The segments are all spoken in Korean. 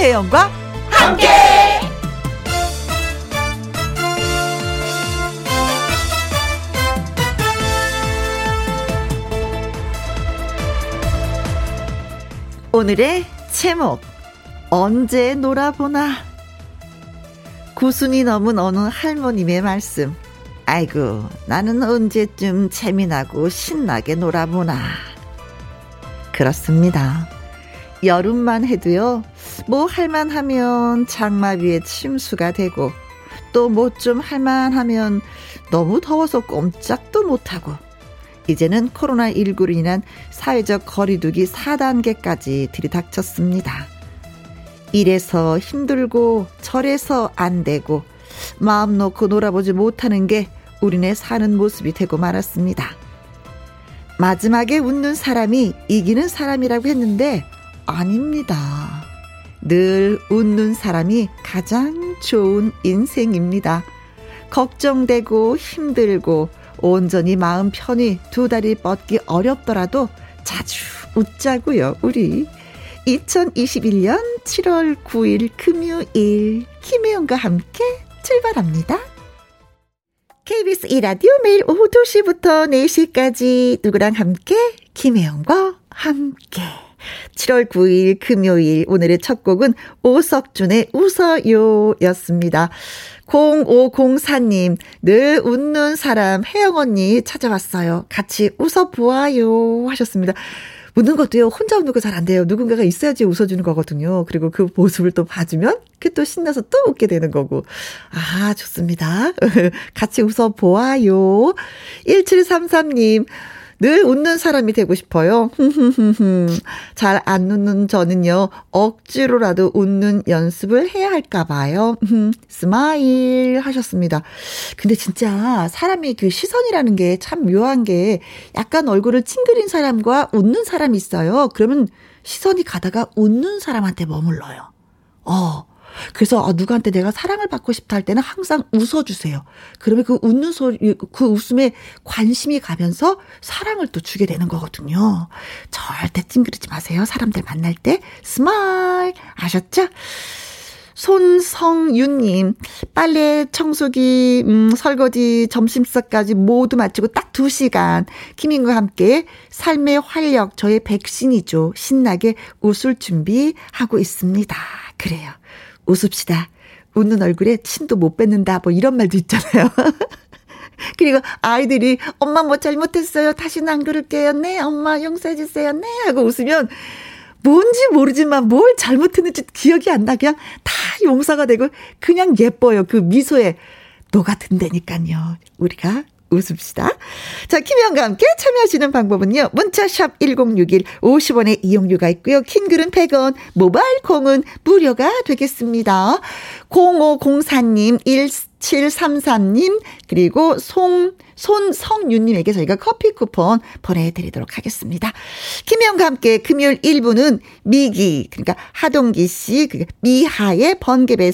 김혜영과 함께. 오늘의 제목 언제 놀아보나. 구순이 넘은 어느 할머님의 말씀. 아이고 나는 언제쯤 재미나고 신나게 놀아보나. 그렇습니다. 여름만 해도요 뭐 할만하면 장마 위에 침수가 되고 또 뭐 좀 할만하면 너무 더워서 꼼짝도 못하고 이제는 코로나19로 인한 사회적 거리두기 4단계까지 들이닥쳤습니다. 이래서 힘들고 저래서 안 되고 마음 놓고 놀아보지 못하는 게 우리네 사는 모습이 되고 말았습니다. 마지막에 웃는 사람이 이기는 사람이라고 했는데 아닙니다. 늘 웃는 사람이 가장 좋은 인생입니다. 걱정되고 힘들고 온전히 마음 편히 두 다리 뻗기 어렵더라도 자주 웃자고요, 우리. 2021년 7월 9일 금요일 김혜영과 함께 출발합니다. KBS 1라디오 매일 오후 2시부터 4시까지 누구랑 함께 김혜영과 함께 7월 9일 금요일 오늘의 첫 곡은 오석준의 웃어요 였습니다. 0504님, 늘 웃는 사람 혜영 언니 찾아왔어요. 같이 웃어보아요 하셨습니다. 웃는 것도요, 혼자 웃는 거 잘 안 돼요. 누군가가 있어야지 웃어주는 거거든요. 그리고 그 모습을 또 봐주면, 그 또 신나서 또 웃게 되는 거고. 아, 좋습니다. 같이 웃어보아요. 1733님, 늘 웃는 사람이 되고 싶어요. 잘 안 웃는 저는요, 억지로라도 웃는 연습을 해야 할까 봐요. smile 하셨습니다. 근데 진짜 사람이 그 시선이라는 게 참 묘한 게 약간 얼굴을 찡그린 사람과 웃는 사람이 있어요. 그러면 시선이 가다가 웃는 사람한테 머물러요. 어. 그래서 아, 누구한테 내가 사랑을 받고 싶다 할 때는 항상 웃어주세요. 그러면 그 웃는 소리, 그 웃음에 관심이 가면서 사랑을 또 주게 되는 거거든요. 절대 찡그리지 마세요. 사람들 만날 때 smile 아셨죠? 손성윤님, 빨래, 청소기, 음, 설거지, 점심 식사까지 모두 마치고 딱 2시간. 김인과 함께 삶의 활력, 저의 백신이죠. 신나게 웃을 준비하고 있습니다. 그래요. 웃읍시다. 웃는 얼굴에 침도 못 뱉는다. 뭐 이런 말도 있잖아요. 그리고 아이들이 엄마 뭐 잘못했어요. 다시는 안 그럴게요. 네, 엄마 용서해 주세요. 네 하고 웃으면 뭔지 모르지만 뭘 잘못했는지 기억이 안 나. 그냥 다 용서가 되고 그냥 예뻐요. 그 미소에 녹아든다니까요. 우리가 웃읍시다. 자, 김혜영과 함께 참여하시는 방법은요. 문자샵 1061 50원의 이용료가 있고요. 킹글은 100원, 모바일 콩은 무료가 되겠습니다. 0504님, 1733님, 그리고 송, 손성윤님에게 저희가 커피 쿠폰 보내드리도록 하겠습니다. 김혜영과 함께 금요일 1부는 미기, 그러니까 하동기 씨, 그 미하의 번개배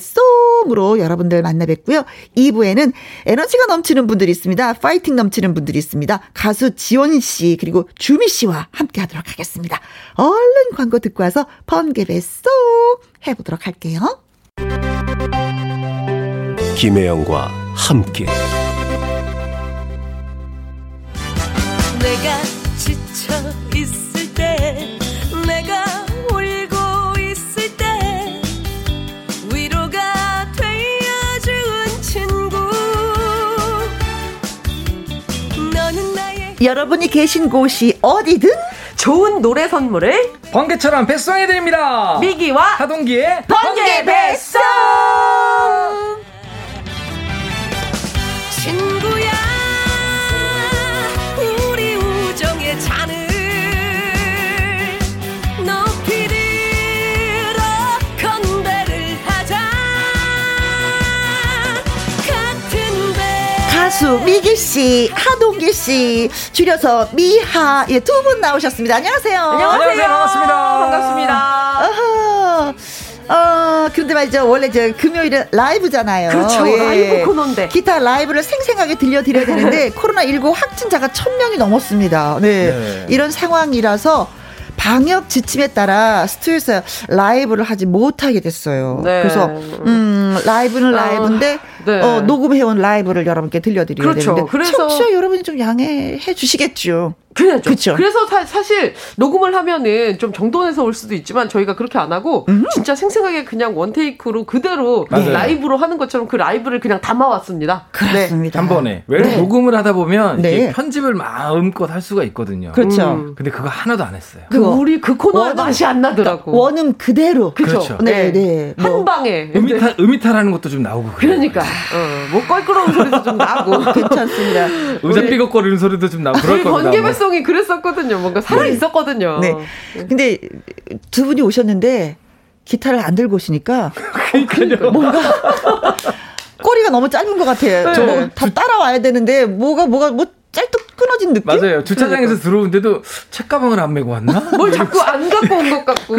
쏨으로 여러분들 만나 뵙고요. 2부에는 에너지가 넘치는 분들이 있습니다. 파이팅 넘치는 분들이 있습니다. 가수 지원 씨, 그리고 주미 씨와 함께 하도록 하겠습니다. 얼른 광고 듣고 와서 번개배 쏨 해보도록 할게요. 김혜영과 함께. 내가 지쳐 있을 때 내가 울고 있을 때 위로가 되어준 친구 너는 나의 여러분이 계신 곳이 어디든 좋은 노래 선물을 번개처럼 배송해드립니다. 미기와 하동기의 번개 배송 가수 미기 씨, 하동기 씨, 줄여서 미하 예, 두 분 나오셨습니다. 안녕하세요. 안녕하세요. 반갑습니다. 반갑습니다. 어허. 어, 근데 말이죠. 원래 저 금요일은 라이브잖아요. 그렇죠. 라이브 코너인데. 기타 라이브를 생생하게 들려드려야 되는데, 코로나19 확진자가 1000명이 넘었습니다. 네. 네. 이런 상황이라서, 방역 지침에 따라 스튜디오에서 라이브를 하지 못하게 됐어요. 네. 그래서 음 라이브는 어, 라이브인데 네. 어, 녹음해온 라이브를 여러분께 들려드려야 그렇죠. 되는데 그래서- 청취자 여러분이 좀 양해해 주시겠죠. 그래야죠. 그쵸. 그래서 사, 사실 녹음을 하면은 좀 정돈해서 올 수도 있지만 저희가 그렇게 안 하고 진짜 생생하게 그냥 원테이크로 그대로 맞아요. 라이브로 하는 것처럼 그 라이브를 그냥 담아왔습니다. 그렇습니다. 한 번에. 왜 네. 녹음을 하다 보면 네. 이게 편집을 마음껏 할 수가 있거든요. 그렇죠. 음. 근데 그거 하나도 안 했어요. 그. 우리 그 코너의 원음- 맛이 안 나더라고. 원음 그대로. 그쵸? 그렇죠. 네, 네. 한 뭐. 방에. 음이탈, 음이탈하는 것도 좀 나오고. 그래요. 그러니까 어, 뭐 껄끄러운 소리도 좀 나고. 괜찮습니다. 의자 삐걱거리는 소리도 좀 나오고. 그럴 우리 겁니다. 번개발송이 그랬었거든요. 뭔가 살아 네. 있었거든요. 네. 근데 두 분이 오셨는데 기타를 안 들고 오시니까 뭔가 꼬리가 너무 짧은 것 같아요. 네. 뭐 다 따라와야 되는데 뭐가 뭐가 뭐 짤뚝 끊어진 느낌? 맞아요. 주차장에서 들어오는데도 책가방을 안 메고 왔나? 뭘 자꾸 안 갖고 온 것 같고.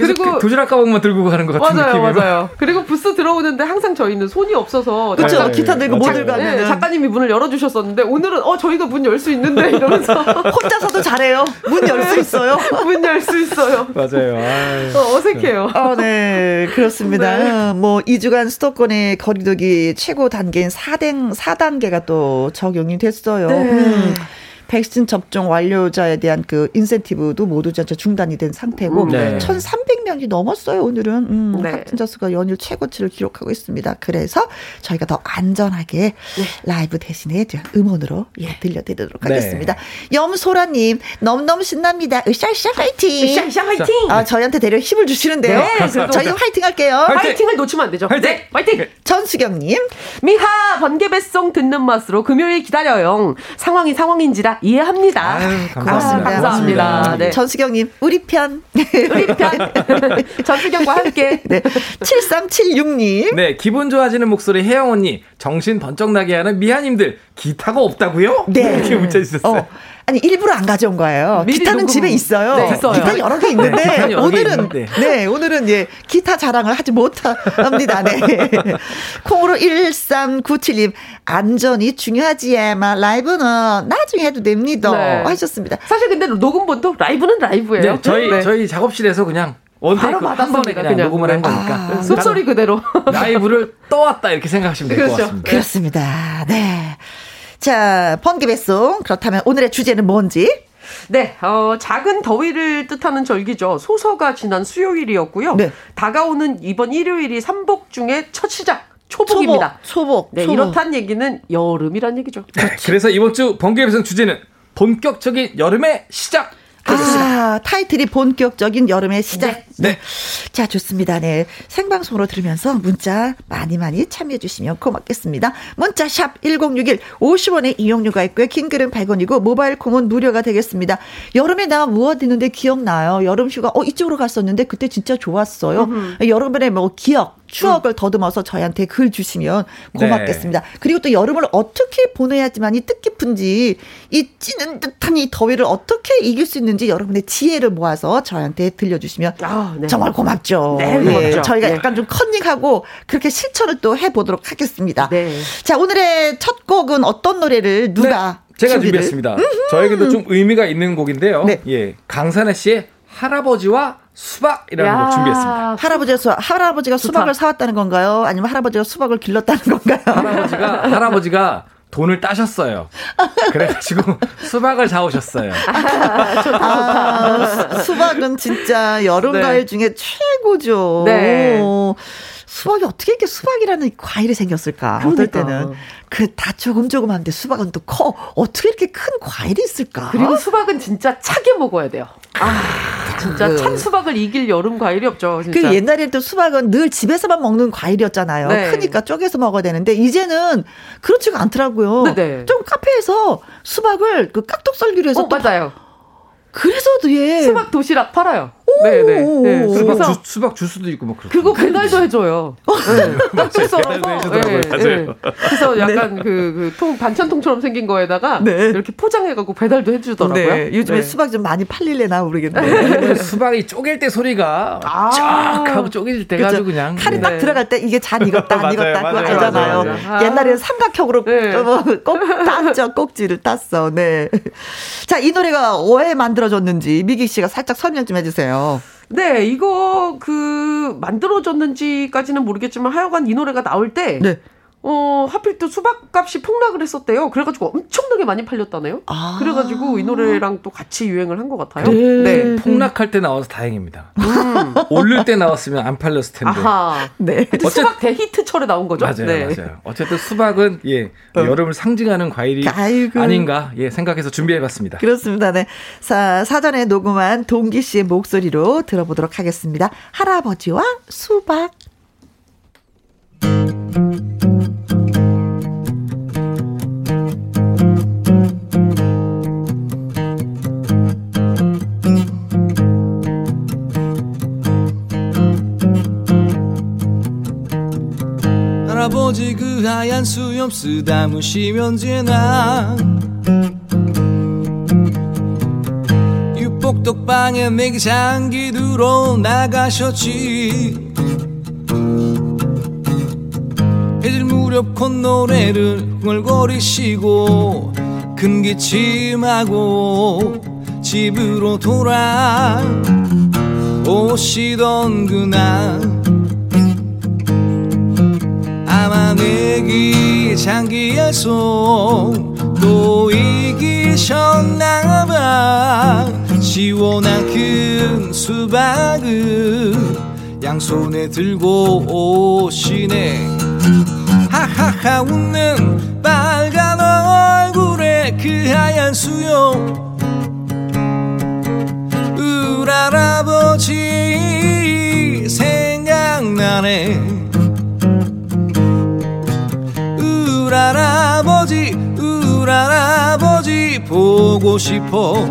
그리고 그 도시락 가방만 들고 가는 것 같은 맞아요. 맞아요. 그리고 부스 들어오는데 항상 저희는 손이 없어서 그렇죠. 네, 기타 들고 못 맞아요. 들고 네, 가면 작가님이 문을 열어 주셨었는데 오늘은 어 저희가 문 열 수 있는데 이러면서 혼자서도 잘해요. 문 열 수 있어요. 문 열 수 있어요. 맞아요. 아유. 어, 어색해요. 어, 네, 그렇습니다. 네. 뭐 2주간 수도권의 거리두기 최고 단계인 4단 4단계가 또 적용이 됐어요. 네. 음. 백신 접종 완료자에 대한 그 인센티브도 모두 전체 중단이 된 상태고 음, 네. 1,300 명이 넘었어요 오늘은 음, 네. 확진자 수가 연일 최고치를 기록하고 있습니다. 그래서 저희가 더 안전하게 라이브 대신에 좀 음원으로 예, 들려드리도록 네. 하겠습니다. 염소라님 너무너무 신납니다. 으쌰으쌰 파이팅. 샤샤 화이팅! 아 저희한테 대려 힘을 주시는데요. 네, 그래도- 저희도 화이팅 할게요. 화이팅! 화이팅 을 놓치면 안 되죠. 화이팅! 네, 화이팅! 전수경님, 미하 번개배송 듣는 맛으로 금요일 기다려요. 상황이 상황인지라 이해합니다. 아유, 고맙습니다. 감사합니다. 감사합니다. 고맙습니다. 네. 전수경님, 우리 편. 우리 편 전수경과 함께 네. 7376님, 네, 기분 좋아지는 목소리 혜영 언니, 정신 번쩍 나게 하는 미아님들, 기타가 없다고요? 네. 이렇게 문자 주셨어요. 어. 아니 일부러 안 가져온 거예요. 기타는 녹음. 집에 있어요. 네, 있어요. 기타 여러 개 네, 있는데 기타는 여러 개 오늘은 있는데. 네 오늘은 예 기타 자랑을 하지 못합니다. 네. 콩으로 1397님 안전이 중요하지만 라이브는 나중에 해도 됩니다. 네. 하셨습니다. 사실 근데 녹음본도 라이브는 라이브예요. 네, 저희, 네. 저희 작업실에서 그냥 원테이크 바로 한 번에 그냥, 그냥. 녹음을 한 네. 거니까. 아. 숲소리 그대로. 라이브를 떠왔다 이렇게 생각하시면 될것 그렇죠. 같습니다. 그렇습니다. 네. 자, 번개배송. 그렇다면 오늘의 주제는 뭔지? 네, 어, 작은 더위를 뜻하는 절기죠. 소서가 지난 수요일이었고요. 네. 다가오는 이번 일요일이 삼복 중에 첫 시작, 초복입니다. 초복. 네, 초복. 이렇단 얘기는 여름이란 얘기죠. 네, 그래서 이번 주 번개 배송 주제는 본격적인 여름의 시작. 아, 타이틀이 본격적인 여름의 시작. 네. 자, 좋습니다. 네. 생방송으로 들으면서 문자 많이 많이 참여해 주시면 고맙겠습니다. 문자 샵 1061, 50원의 이용료가 있고요. 긴 글은 100원이고 모바일 콩은 무료가 되겠습니다. 여름에 나 무엇 있는데 기억나요? 여름 휴가 어 이쪽으로 갔었는데 그때 진짜 좋았어요. 여러분의 뭐 기억 추억을 더듬어서 저희한테 글 주시면 고맙겠습니다. 그리고 또 여름을 어떻게 보내야지만이 뜻깊은지 이 찌는 듯한 이 더위를 어떻게 이길 수 있는지 여러분의 지혜를 모아서 저희한테 들려주시면 아, 네. 정말 고맙죠. 네, 고맙죠. 저희가 네. 약간 좀 컨닝하고 그렇게 실천을 또 해보도록 하겠습니다. 네. 자 오늘의 첫 곡은 어떤 노래를 누가 네, 제가 준비를? 준비했습니다. 저에게도 좀 의미가 있는 곡인데요. 네. 예, 강산아 씨의 할아버지와 수박이라는 야. 곡 준비했습니다. 할아버지가 수, 할아버지가 수박을 사왔다는 건가요? 아니면 할아버지가 수박을 길렀다는 건가요? 할아버지가 할아버지가 돈을 따셨어요. 그래가지고 수박을 사오셨어요. 아, 수- 수박은 진짜 여름 네. 과일 중에 최고죠. 네. 오, 수박이 어떻게 이렇게 수박이라는 과일이 생겼을까? 어떨 그러니까. 때는 그 다 조금 조금한데 수박은 또 커. 어떻게 이렇게 큰 과일이 있을까? 그리고 수박은 진짜 차게 먹어야 돼요. 아, 진짜 그- 찬 수박을 이길 여름 과일이 없죠. 진짜. 그 옛날에 또 수박은 늘 집에서만 먹는 과일이었잖아요. 네. 크니까 쪼개서 먹어야 되는데 이제는 그렇지가 않더라고요. 네네. 좀 카페에서 수박을 그 깍둑 썰기로 해서 어, 또 맞아요. 그래서 뒤에 수박 도시락 팔아요. 네네. 네. 오. 수박, 그래서 주, 수박 주스도 있고 뭐 그렇고. 그거 배달도 해줘요. 뚝 썰어서 배달도 해주더라고요. 예, 예. 그래서 약간 그, 그 통, 반찬통처럼 생긴 거에다가 네. 이렇게 포장해갖고 배달도 해주더라고요. 네, 요즘에 네. 수박 좀 많이 팔릴래나 모르겠네. 그 수박이 쪼갤 때 소리가 아. 쫙 하고 쪼개질 때 가지고 그죠? 그냥 칼이 딱 네. 들어갈 때 이게 잘 익었다 안 맞아요, 익었다 그거 맞아요, 알잖아요. 맞아요, 맞아요. 옛날에는 삼각형으로 네. 꼭 땄죠 꼭지를 땄어. 네. 자 이 노래가 왜 만들어졌는지 미기 씨가 살짝 설명 좀 해주세요. 네, 이거 그 만들어졌는지까지는 모르겠지만 하여간 이 노래가 나올 때 네. 어, 하필 또 수박 값이 폭락을 했었대요. 그래가지고 엄청나게 많이 팔렸다네요. 아. 그래가지고 이 노래랑 또 같이 유행을 한 것 같아요. 네. 폭락할 때 나와서 다행입니다. 오를 때 나왔으면 안 팔렸을 텐데. 아하. 네. 어쨌- 수박 대히트철에 나온 거죠? 맞아요, 네. 맞아요. 어쨌든 수박은 예 여름을 상징하는 과일이 아이고. 아닌가 예 생각해서 준비해봤습니다. 그렇습니다. 네. 사, 사전에 녹음한 동기 씨의 목소리로 들어보도록 하겠습니다. 할아버지와 수박. 할아버지 그 하얀 수염 쓰다무시면 지나? 육복덕방에 내기 장기 들어 나가셨지. 해질 무렵 콧노래를 흥얼거리시고 큰 기침하고 집으로 돌아 오시던 그날 아마 내기 장기에서 또 이기셨나봐. 시원한 큰 수박을 양손에 들고 오시네. 하하하 웃는 보고 싶어.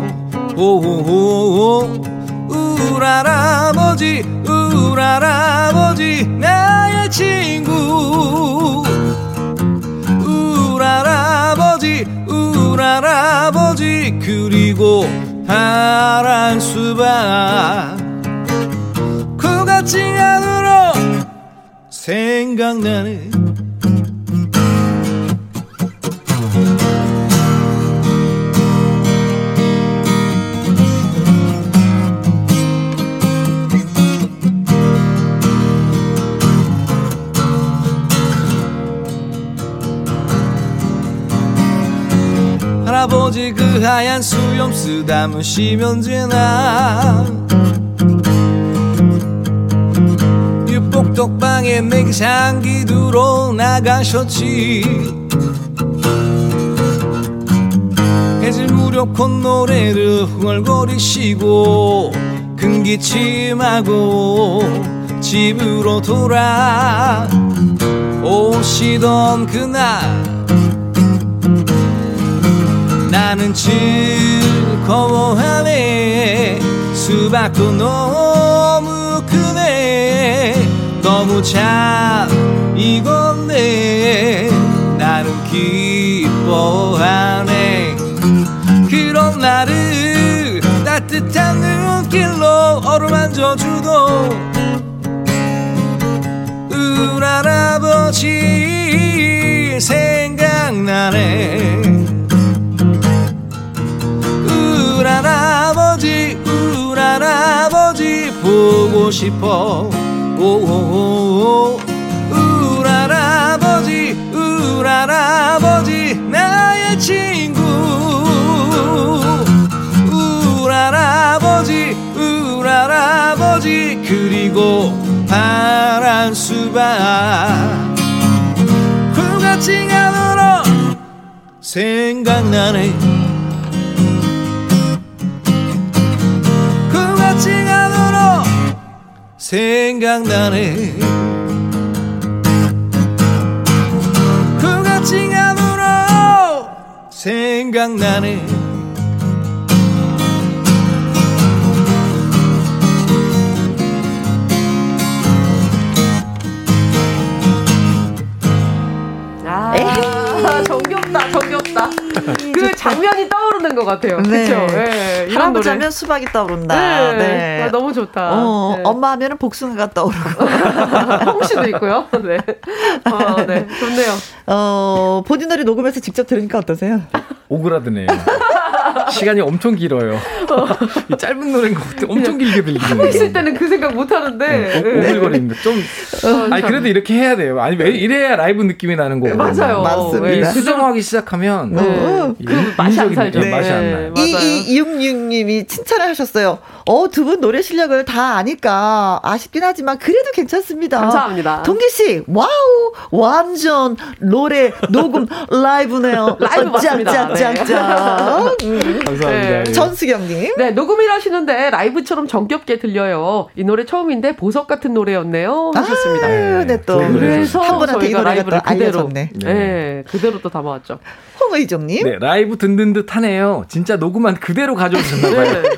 오호호 울할아버지 울할아버지 나의 친구. 울할아버지 울할아버지 그리고 파란 수박. 그같이 안으로 생각나네 아버지 그 하얀 수염 쓰다무시면 지나? 육복덕방에 내기 장기 들어 나가셨지. 해질 무렵 콧노래를 흥얼거리시고 큰 기침하고 집으로 돌아 오시던 그날 나는 즐거워하네. 수박도 너무 크네. 너무 잘 익었네. 나는 기뻐하네. 그런 나를 따뜻한 눈길로 어루만져 주도 울할아버지. 생각나네 보고 싶어. 오오오 울할아버지 울할아버지 나의 친구. 울할아버지 울할아버지 그리고 파란 수박. 굴같이 안으로 생각나네 생각나네. 그 부가진 하루로 생각나네. 아 정겹다 정겹다. 그 장면이 떠 오르는 것 같아요. 네. 그렇죠. 네, 할아버지. 하면 수박이 떠오른다. 네. 네. 아, 너무 좋다. 어, 네. 엄마 하면은 복숭아가 떠오르고. 홍시도 있고요. 네. 어, 네. 좋네요. 어, 본인 노래 녹음해서 직접 들으니까 어떠세요? 오그라드네요. 시간이 엄청 길어요. 이 짧은 노래인 것 같아. 엄청 길게 들리네요. 하고 있을 때는 그 생각 못 하는데. 네, 오- 오글거립니다. 좀, 아니, 그래도 이렇게 해야 돼요. 아니, 왜 이래야 라이브 느낌이 나는 거고. 맞아요. 맞습니다. 네. 이 수정하기 시작하면. 어. 이 그 맛이 안 살죠. 느낌, 맛이 안 네. 나요. 맞아요. 2266님이 칭찬을 하셨어요. 어, 두 분 노래 실력을 다 아니까 아쉽긴 하지만 그래도 괜찮습니다. 감사합니다. 동기 씨, wow! 완전 노래 녹음 라이브네요. 라이브 맞습니다. 짱짱짱짱. 감사합니다. 네. 예. 전수경 님. 네, 녹음을 하시는데 라이브처럼 정겹게 들려요. 이 노래 처음인데 보석 같은 노래였네요. 하셨습니다. 아유, 네, 또. 좋은 노래 그래서 한 분한테 이 노래가 라이브를 또 그대로, 알려졌네. 네. 그대로 또 담아왔죠. 홍의종님. 네, 라이브 듣는 듯 하네요. 진짜 녹음한 그대로 가져오셨나봐요. 네.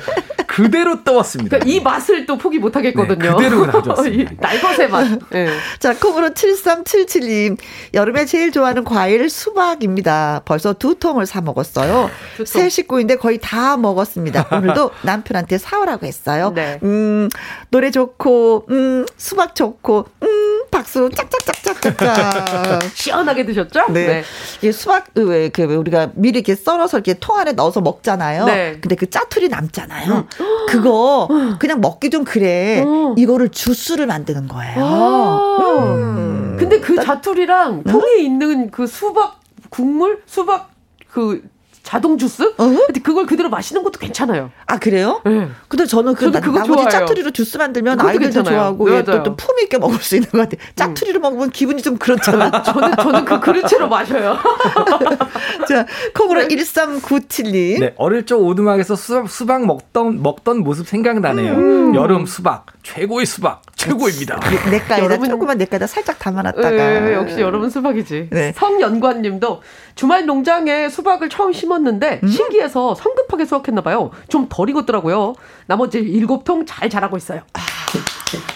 그대로 떠왔습니다. 그러니까 이 맛을 또 포기 못 하겠거든요. 네, 그대로 가져왔습니다. 이 날것의 맛. 네. 자, 콩으로 7377님. 여름에 제일 좋아하는 과일 수박입니다. 벌써 두 통을 사 먹었어요. 두 통. 세 식구인데 거의 다 먹었습니다. 오늘도 남편한테 사오라고 했어요. 네. 음, 노래 좋고, 음, 수박 좋고, 음, 박수 짝짝짝짝짝짝. 시원하게 드셨죠? 네. 이 수박, 왜, 그, 왜 우리가 미리 이렇게 썰어서 이렇게 통 안에 넣어서 먹잖아요. 네. 근데 그 짜투리 남잖아요. 그거 그냥 먹기 좀 그래. 음. 이거를 주스를 만드는 거예요. 아. 음. 근데 그 자투리랑 통에 있는 그 수박 국물, 수박 그 자동 주스? 어? 근데 그걸 그대로 마시는 것도 괜찮아요. 아, 그래요? 네. 근데 저는 그 나, 그거 나머지. 짜투리로 주스 만들면 아이들도 괜찮아요. 좋아하고 네, 예, 또. 음. 또 품위 있게 먹을 수 있는 것 같아. 짜투리로 먹으면 기분이 좀 그렇잖아. 저는 저는 그 그릇채로 마셔요. 자, 콩으로 1397님. 네, 어릴 적 오두막에서 수박, 수박 먹던, 먹던 모습 생각나네요. 음. 여름 수박, 최고의 수박, 최고입니다. 내가에다 여러분- 조그만 내가에다 살짝 담아놨다가. 네, 역시 여러분 수박이지. 네. 성연관님도 주말 농장에 수박을 처음 심 었는데 음? 신기해서 성급하게 수확했나 봐요. 좀 덜 익었더라고요. 나머지 일곱 통 잘 자라고 있어요.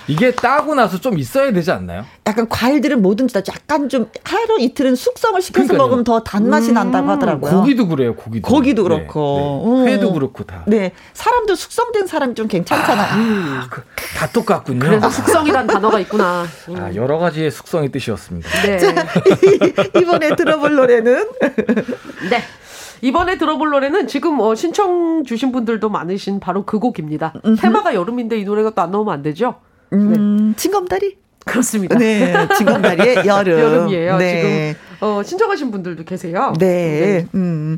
이게 따고 나서 좀 있어야 되지 않나요? 약간 과일들은 뭐든지 다 약간 좀 하루 이틀은 숙성을 시켜서 그러니까요. 먹으면 더 단맛이 난다고 하더라고요. 고기도 그래요, 고기도. 고기도 네, 그렇고. 네. 회도 음. 그렇고 다. 네. 사람도 숙성된 사람이 좀 괜찮잖아요. 아, 그, 다 똑같군요. 그래서 숙성이란 단어가 있구나. 음. 아, 여러 가지의 숙성의 뜻이었습니다. 네. 이번에 들어볼 노래는 네. 이번에 들어볼 노래는 지금 어, 신청 주신 분들도 많으신 바로 그 곡입니다. 테마가 여름인데 이 노래가 또 안 나오면 안 되죠? 음, 징검다리? 그렇습니다. 네, 징검다리의 여름. 여름이에요. 네. 지금 어, 신청하신 분들도 계세요. 네, 음,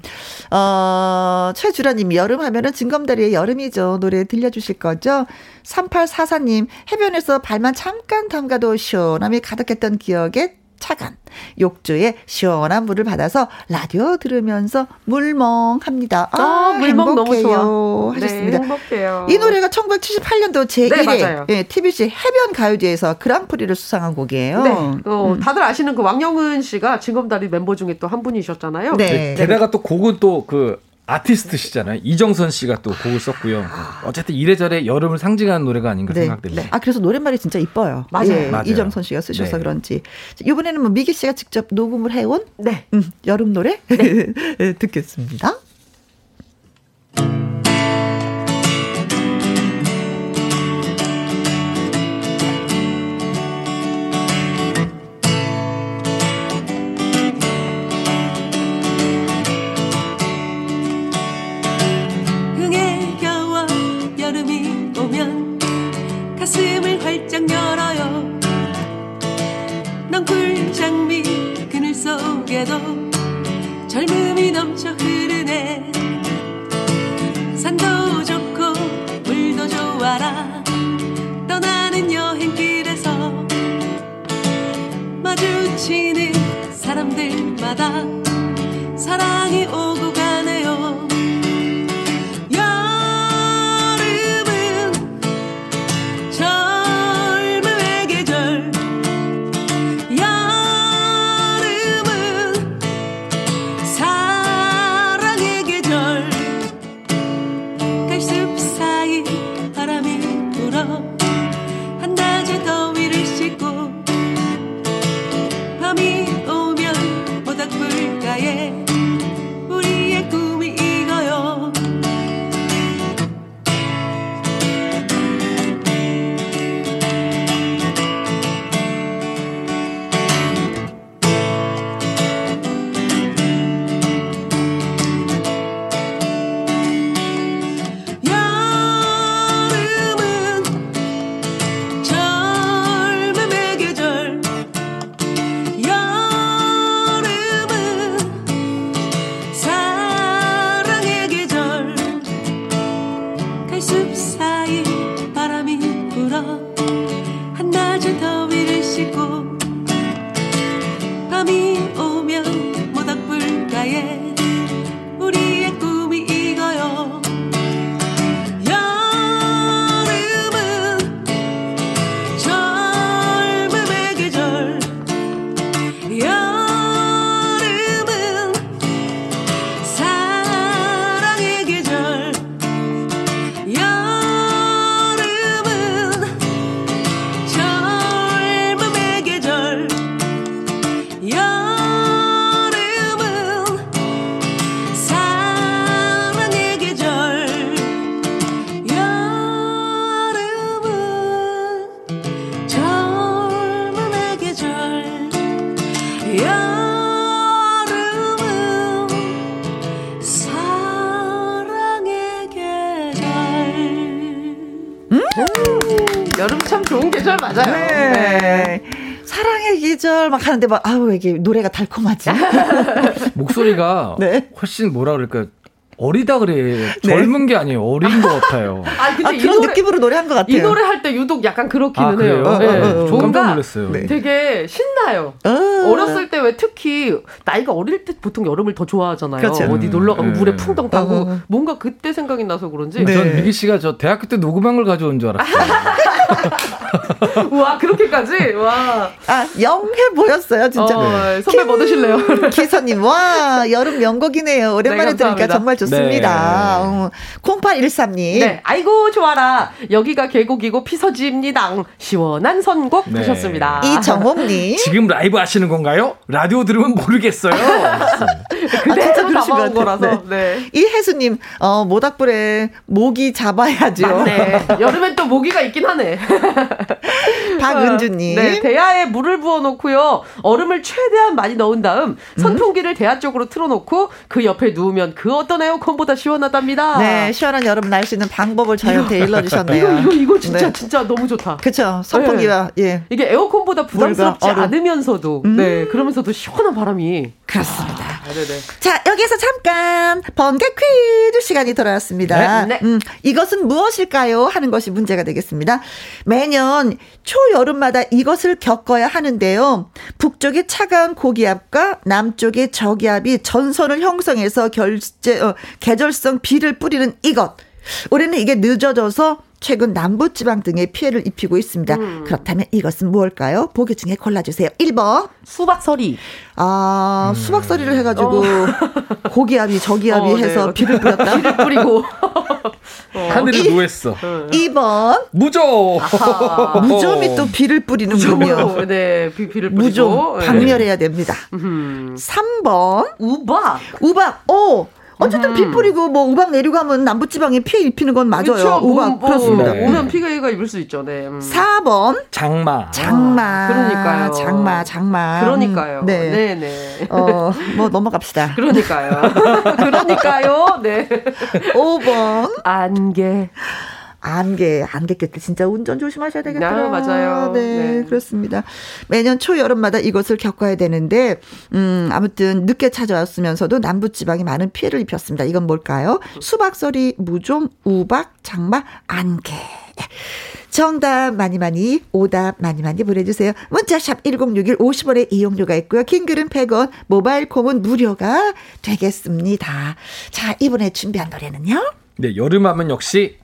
어, 최주라님, 여름 하면은 징검다리의 여름이죠. 노래 들려주실 거죠? 3844님, 해변에서 발만 잠깐 담가도 시원함이 가득했던 기억에 차간, 욕조에 시원한 물을 받아서 라디오 들으면서 물멍합니다. 아, 물멍 너무 행복해요. 좋아. 하셨습니다. 네, 행복해요. 이 노래가 1978년도 제1회 네. 예, TBC 해변 가요제에서 그랑프리를 수상한 곡이에요. 네. 어, 다들 아시는 그 왕영은 씨가 징검다리 멤버 중에 또 한 분이셨잖아요. 네. 게다가 또 곡은 또그 아티스트시잖아요. 이정선 씨가 또 곡을 썼고요. 어쨌든 이래저래 여름을 상징하는 노래가 아닌가 네. 생각됩니다. 아 그래서 노랫말이 진짜 이뻐요. 맞아요. 예, 맞아요. 이정선 씨가 쓰셔서 네. 그런지 자, 이번에는 뭐 미기 씨가 직접 녹음을 해온 네. 음, 여름 노래 예, 듣겠습니다. 속에도 젊음이 넘쳐 흐르네. 산도 좋고 물도 좋아라. 떠나는 여행길에서 마주치는 사람들마다 사랑이 오 하는데 막 아우 이게 노래가 달콤하지. 목소리가 네. 훨씬 뭐라 그럴까 어리다 그래. 젊은 게 아니에요. 어린 것 같아요. 아 근데 아, 이 그런 노래 느낌으로 노래한 것 같아요. 이 노래 할 때 유독 약간 그렇기는 아, 해요. 그래요? 네. 어, 어, 어. 깜짝 놀랐어요. 네. 되게 신나요. 어. 어렸을 때 왜 특히 나이가 어릴 때 보통 여름을 더 좋아하잖아요. 그렇죠. 어디 놀러 가면 네. 물에 풍덩 타고 어, 어. 뭔가 그때 생각이 나서 그런지 네. 전 미기 씨가 저 대학교 때 녹음한 걸 가져온 줄 알았어요. 와 그렇게까지 와 아 영해 보였어요 진짜. 어, 선배 뭐 드실래요? 기사님 와 여름 명곡이네요. 오랜만에 네, 들으니까 감사합니다. 좋습니다. 네. 어, 0813님. 네, 아이고 좋아라. 여기가 계곡이고 피서지입니다. 시원한 선곡 네. 하셨습니다. 이정옥님. 지금 라이브 하시는 건가요? 라디오 들으면 모르겠어요. 그대로 것 담아온. 거라서. 네. 이혜수님, 어, 모닥불에 모기 잡아야죠. 맞네. 여름엔 또 모기가 있긴 하네. 박은주님. 네, 대야에 물을 부어놓고요. 얼음을 최대한 많이 넣은 다음 선풍기를 대야 쪽으로 틀어놓고 그 옆에 누우면 그 어떤 에어 컨보다 시원하답니다. 네, 시원한 여름 날씨는 방법을 저희한테 일러주셨네요. 이거 이거 이거 진짜 네. 진짜 너무 좋다. 그쵸. 선풍기와, 예. 이게 에어컨보다 부담스럽지 물과. 않으면서도 네 그러면서도 시원한 바람이 그렇습니다. 아, 네네. 자, 여기서 잠깐 번개 퀴즈 시간이 돌아왔습니다. 네, 네. 음, 이것은 무엇일까요? 하는 것이 문제가 되겠습니다. 매년 초여름마다 이것을 겪어야 하는데요. 북쪽의 차가운 고기압과 남쪽의 저기압이 전선을 형성해서 결제, 어, 계절성 비를 뿌리는 이것. 올해는 이게 늦어져서 최근 남부지방 등에 피해를 입히고 있습니다. 음. 그렇다면 이것은 무엇일까요? 보기 중에 골라주세요. 1번. 수박 서리. 아, 수박서리를 해가지고 고기압이 저기압이 어, 네. 해서 비를 뿌렸다. 비를 뿌리고. 하늘에 이- 누했어. 2번 무조. 아하. 무좀이 또 비를 뿌리는군요. 네, 비, 비를 뿌리고. 무좀 네. 박멸해야 됩니다. 음. 3번 우박. 우박. 오 어쨌든 비 뿌리고 뭐 우박 내리고 하면 남부지방에 피해 입히는 건 맞아요. 그쵸? 우박 뭐, 그렇습니다. 네. 오면 피해가 입을 수 있죠. 네. 음. 4번 장마. 장마. 그러니까요. 장마 장마. 그러니까요. 음, 네. 네, 네. 어, 뭐 넘어갑시다. 그러니까요. 그러니까요. 네. 5번 안개. 안개, 안개 낄때 진짜 운전 조심하셔야 되겠더라. 아, 맞아요. 네, 네. 그렇습니다. 매년 초 여름마다 이것을 겪어야 되는데, 음, 아무튼 늦게 찾아왔으면서도 남부 지방이 많은 피해를 입혔습니다. 이건 뭘까요? 수박소리, 무좀, 우박, 장마, 안개. 정답 많이 많이, 오답 많이 많이 보내주세요. 문자샵 1061 50원의 이용료가 있고요. 킹글은 100원, 모바일 콩은 무료가 되겠습니다. 자, 이번에 준비한 노래는요? 네, 여름하면 역시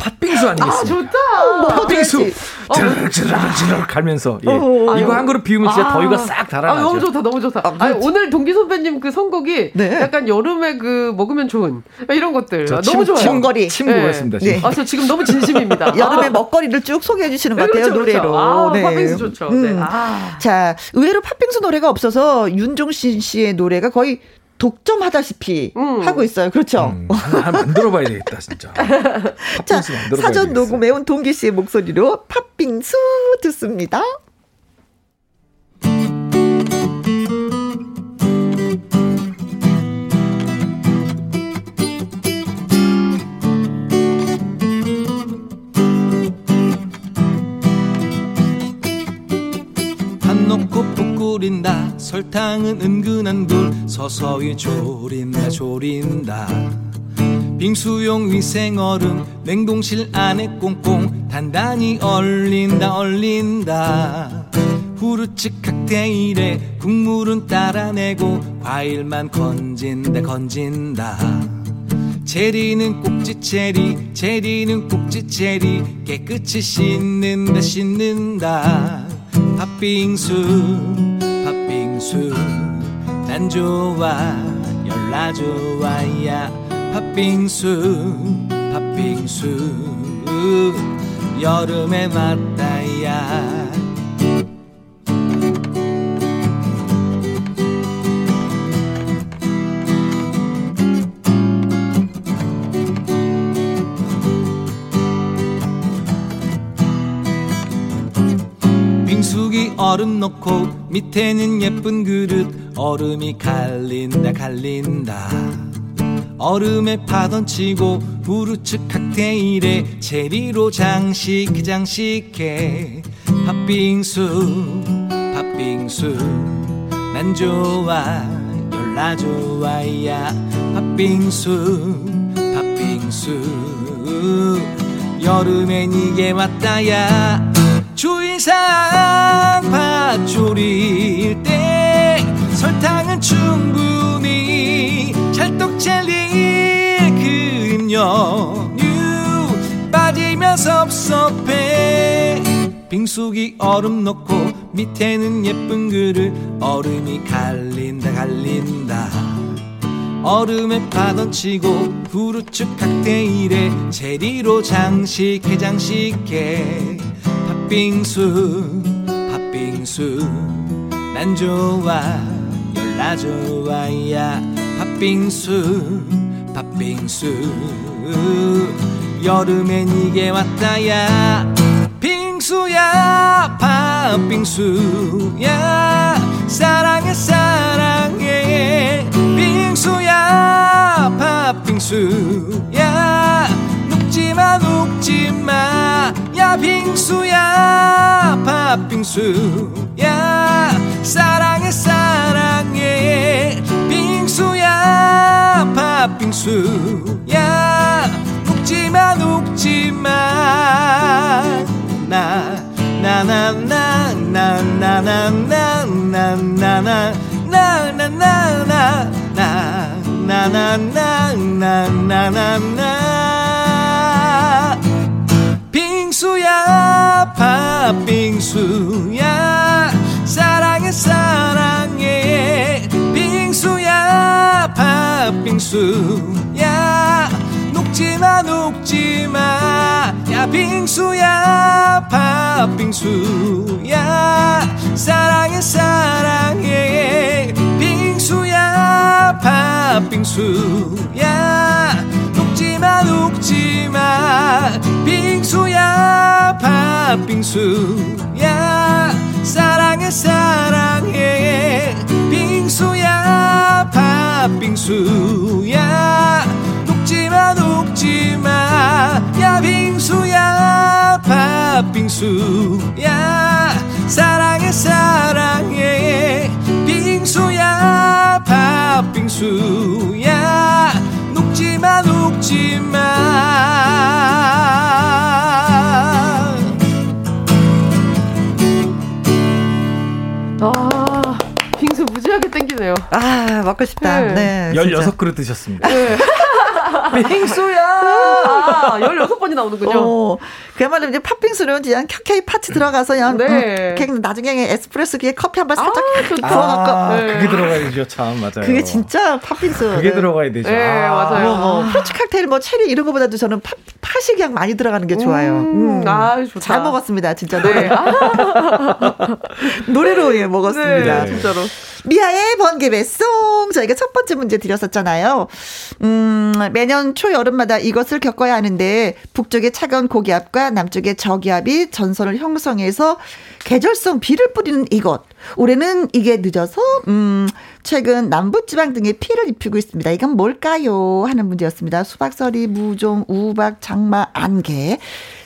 팥빙수 아, 아니겠습니까? 좋다. 팥빙수. 먹어야지. 즈르르르르 갈면서 예. 어, 이거 한 그릇 비우면 진짜 아. 더위가 싹 아, 달아나죠. 너무 좋다, 너무 좋다. 아, 아니. 오늘 동기 선배님 그 선곡이 네. 약간 여름에 그 먹으면 좋은 이런 것들. 저 아, 침- 너무 좋아요. 침- 먹거리. 침 네. 고였습니다. 네. 지금. 아, 저 지금 너무 진심입니다. 여름에 아. 먹거리를 쭉 소개해 주시는 것 같아요, 그렇죠, 그렇죠. 노래로. 아, 네. 팥빙수 좋죠. 네. 음. 아. 자, 의외로 팥빙수 노래가 없어서 윤종신 씨의 노래가 거의 독점하다시피 음. 하고 있어요. 그렇죠? 음, 하나, 하나 만들어봐야 되겠다 진짜. 자, 사전 되겠어요. 녹음 해온 동기 씨의 목소리로 팥빙수 듣습니다. 끓인다. 설탕은 은근한 불 서서히 졸인다 졸인다. 빙수용 위생 얼음 냉동실 안에 꽁꽁 단단히 얼린다 얼린다. 후르츠 칵테일에 국물은 따라내고 과일만 건진다 건진다. 체리는 꼭지 체리 체리는 꼭지 체리. 깨끗이 씻는다 씻는다. 팥빙수. 팥 빙수 난 좋아 열나 좋아야. 팥빙수 팥빙수 여름에 맞다야 얼음 넣고 밑에는 예쁜 그릇 얼음이 갈린다 갈린다. 얼음에 파던치고 후르츠 칵테일에 체리로 장식 장식해. 팥빙수 팥빙수 난 좋아 열나 좋아야. 팥빙수 팥빙수 여름엔 이게 맞다야 주의사항 팥 졸일 때 설탕은 충분히 찰떡 젤리 크림 연유 빠지면 섭섭해. 빙수기 얼음 넣고 밑에는 예쁜 그릇. 얼음이 갈린다 갈린다 얼음에 파던치고 후르츠 칵테일에 제리로 장식해 장식해. 팥빙수 팥빙수. 난 좋아 열나 좋아야. 팥빙수 팥빙수. 여름엔 이게 왔다야. 빙수야 팥빙수야. 사랑해 사랑해 빙수야 팥빙수야 녹지마 녹지마 야 빙수야 팥빙수야 사랑해 사랑해 빙수야 팥빙수야 녹지마 녹지마 나 나나나나나나나나나나나 나나나나나나나 빙수야 팥빙수야. 사랑해 사랑해. 빙수야 팥빙수야 녹지마 녹지마 야 빙수야 팥빙수야. 사랑해 사랑해 빙수야 팥빙수야. 녹지마 녹지마 빙수야 팥빙수야. 사랑해 사랑해 빙수야 팥빙수야 녹지마 녹지마 야 빙수야 팥빙수야 사랑해 사랑해 빙수야 팥빙수야 녹지마 녹지마 아, 빙수 무지하게 땡기네요. 아, 먹고 싶다. 네. 네. 진짜. 16그릇 드셨습니다. 빙수야! 아, 16번이 나오는군요. 어, 그야말로 이제 팥빙수는 그냥 켜켜이 파츠 들어가서 그냥, 네. 음, 그냥 나중에 에스프레소 기에 커피 한번 아, 살짝 좋다. 부어갖고. 아, 네. 그게 들어가야 되죠. 참, 맞아요. 그게 진짜 팥빙수. 그게 네. 들어가야 되죠. 네, 맞아요. 뭐, 뭐, 프루츠 칵테일, 뭐, 체리 이런 거보다도 저는 팥, 팥이 그냥 많이 들어가는 게 좋아요. 음, 아, 좋다. 잘 먹었습니다, 진짜. 네. 노래. 아, 노래로 예, 먹었습니다. 네, 진짜로. 미아의 번개 배송 저희가 첫 번째 문제 드렸었잖아요. 음, 매년 초여름마다 이것을 겪어야 하는데 북쪽의 차가운 고기압과 남쪽의 저기압이 전선을 형성해서 계절성 비를 뿌리는 이것. 올해는 이게 늦어서 음, 최근 남부지방 등에 피해를 입히고 있습니다. 이건 뭘까요? 하는 문제였습니다. 수박서리, 무종, 우박, 장마, 안개.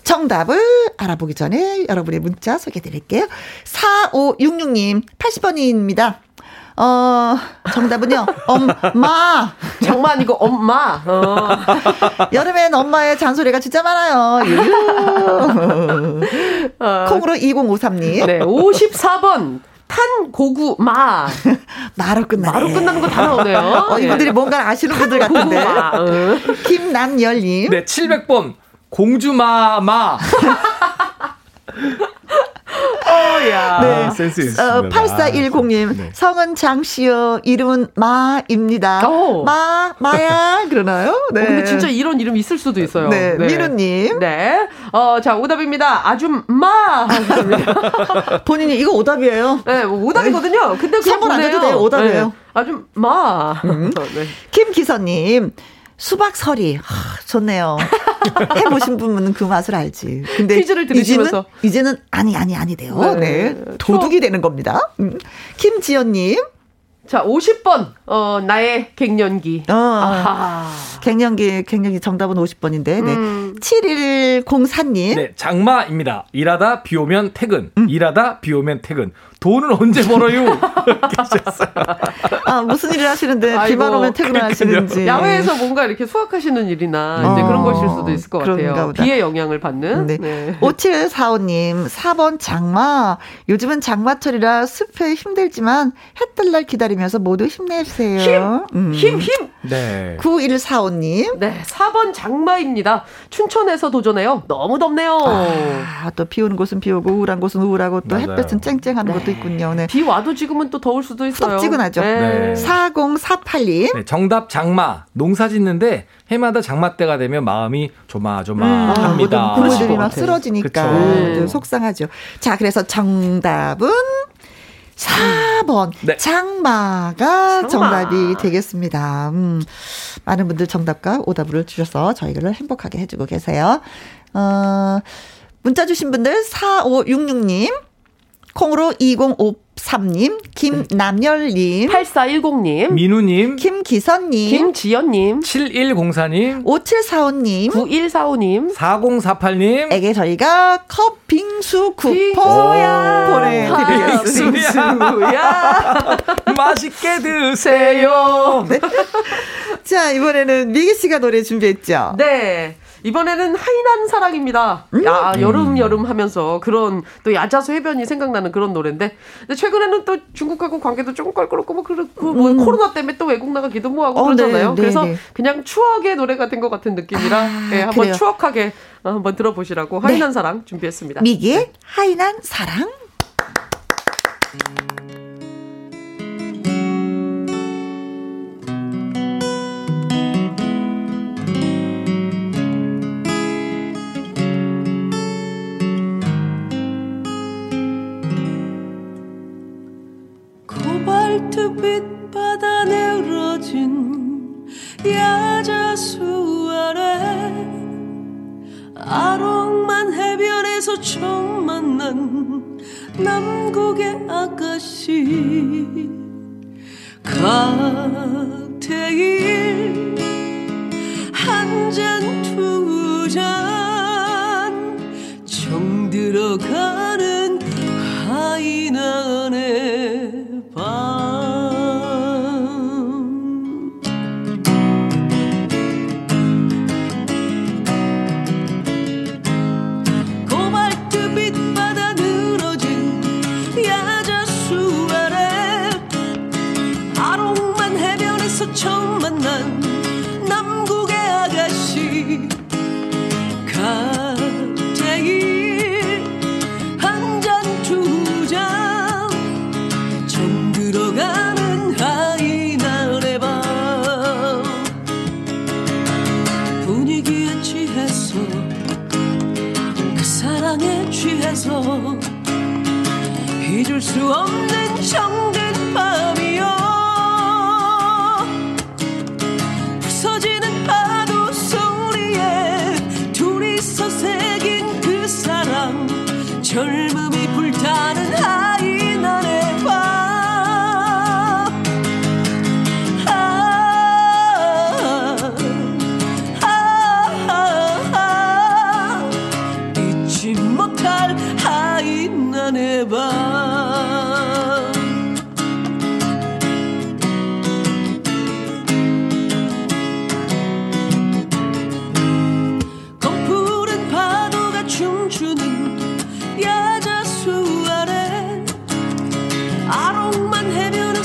정답을 알아보기 전에 여러분의 문자 소개해 드릴게요. 4566님, 80번입니다. 어, 정답은요, 엄마. 장만 이거 엄마. 어. 여름엔 엄마의 잔소리가 진짜 많아요. 어, 콩으로 2053님. 네, 54번. 탄 고구 마. 마로 끝나네. 마로 끝나는 거 다 나오네요. 어, 이분들이 뭔가 아시는 분들 같은데. 고구마. 어. 김남열님. 네, 700번. 공주마마. 어, 야. 네. 센스 있습니다. 어, 8410님, 네. 성은 장씨요, 이름은 마입니다. 오. 마, 마야, 그러나요? 네. 어, 근데 진짜 이런 이름 있을 수도 있어요. 네, 민우님. 네. 어, 자, 오답입니다. 아줌마. 하셨습니다. 본인이 이거 오답이에요. 네, 뭐 오답이거든요. 근데 그냥 선물 안 보내요. 줘도 돼요. 오답이에요. 네. 아줌마. 네. 김기선님, 수박서리. 하, 좋네요. 해보신 분은 그 맛을 알지. 근데 퀴즈를 들으시면서. 이제는, 이제는 아니, 아니, 아니래요. 네. 네. 도둑이 되는 겁니다. 음. 김지연님, 자, 50번. 어, 나의 갱년기. 어, 아하. 갱년기, 갱년기 정답은 50번인데, 네. 음. 7104님. 네, 장마입니다. 일하다 비 오면 퇴근. 음. 일하다 비 오면 퇴근. 돈은 언제 벌어요? 아, 무슨 일을 하시는데 비만 아이고, 오면 퇴근을 하시는지. 야외에서 뭔가 이렇게 수확하시는 일이나 이제 어, 그런 것일 수도 있을 것 같아요. 보다. 비의 영향을 받는. 네. 네. 5745님, 4번 장마. 요즘은 장마철이라 습해 힘들지만 해뜰날 기다리면서 모두 힘내세요. 음. 힘, 힘! 네. 9145님. 네, 4번 장마입니다. 춘 천에서 도전해요. 너무 덥네요. 아, 또 비 오는 곳은 비 오고 우울한 곳은 우울하고 또 맞아요. 햇볕은 쨍쨍한 것도 있군요. 네. 비 와도 지금은 또 더울 수도 있어요. 썩지근하죠. 네. 4048님. 네, 정답 장마. 농사 짓는데 해마다 장마 때가 되면 마음이 아, 조마조마합니다. 모든 그러실 부모들이 것 막. 쓰러지니까 그쵸. 좀 속상하죠. 자, 그래서 정답은 4번 네. 장마가 장마. 정답이 되겠습니다. 음, 많은 분들 정답과 오답을 주셔서 저희를 행복하게 해주고 계세요. 어, 문자 주신 분들 4566님, 콩으로 2053님, 김남열님, 8410님, 민우님, 김기선님, 김지연님, 7104님, 5745님, 9145님, 4048님, 에게 저희가 컵 빙수 쿠폰 빙수야. 보내드리겠습니다. 맛있게 드세요. 자, 이번에는 미기 씨가 노래 준비했죠? 네. 이번에는 하이난 사랑입니다. 야, 여름, 여름 하면서 그런 또 야자수 해변이 생각나는 그런 노래인데. 근데 최근에는 또 중국하고 관계도 조금 껄끄럽고 뭐, 그렇고 뭐 코로나 때문에 또 외국 나가기도 뭐하고 어, 그러잖아요. 네, 네, 그래서 네. 그냥 추억의 노래가 된 것 같은 느낌이라 아, 예, 한번 그래요. 추억하게 어, 한번 들어보시라고 하이난 사랑 준비했습니다. 미기의 하이난 사랑.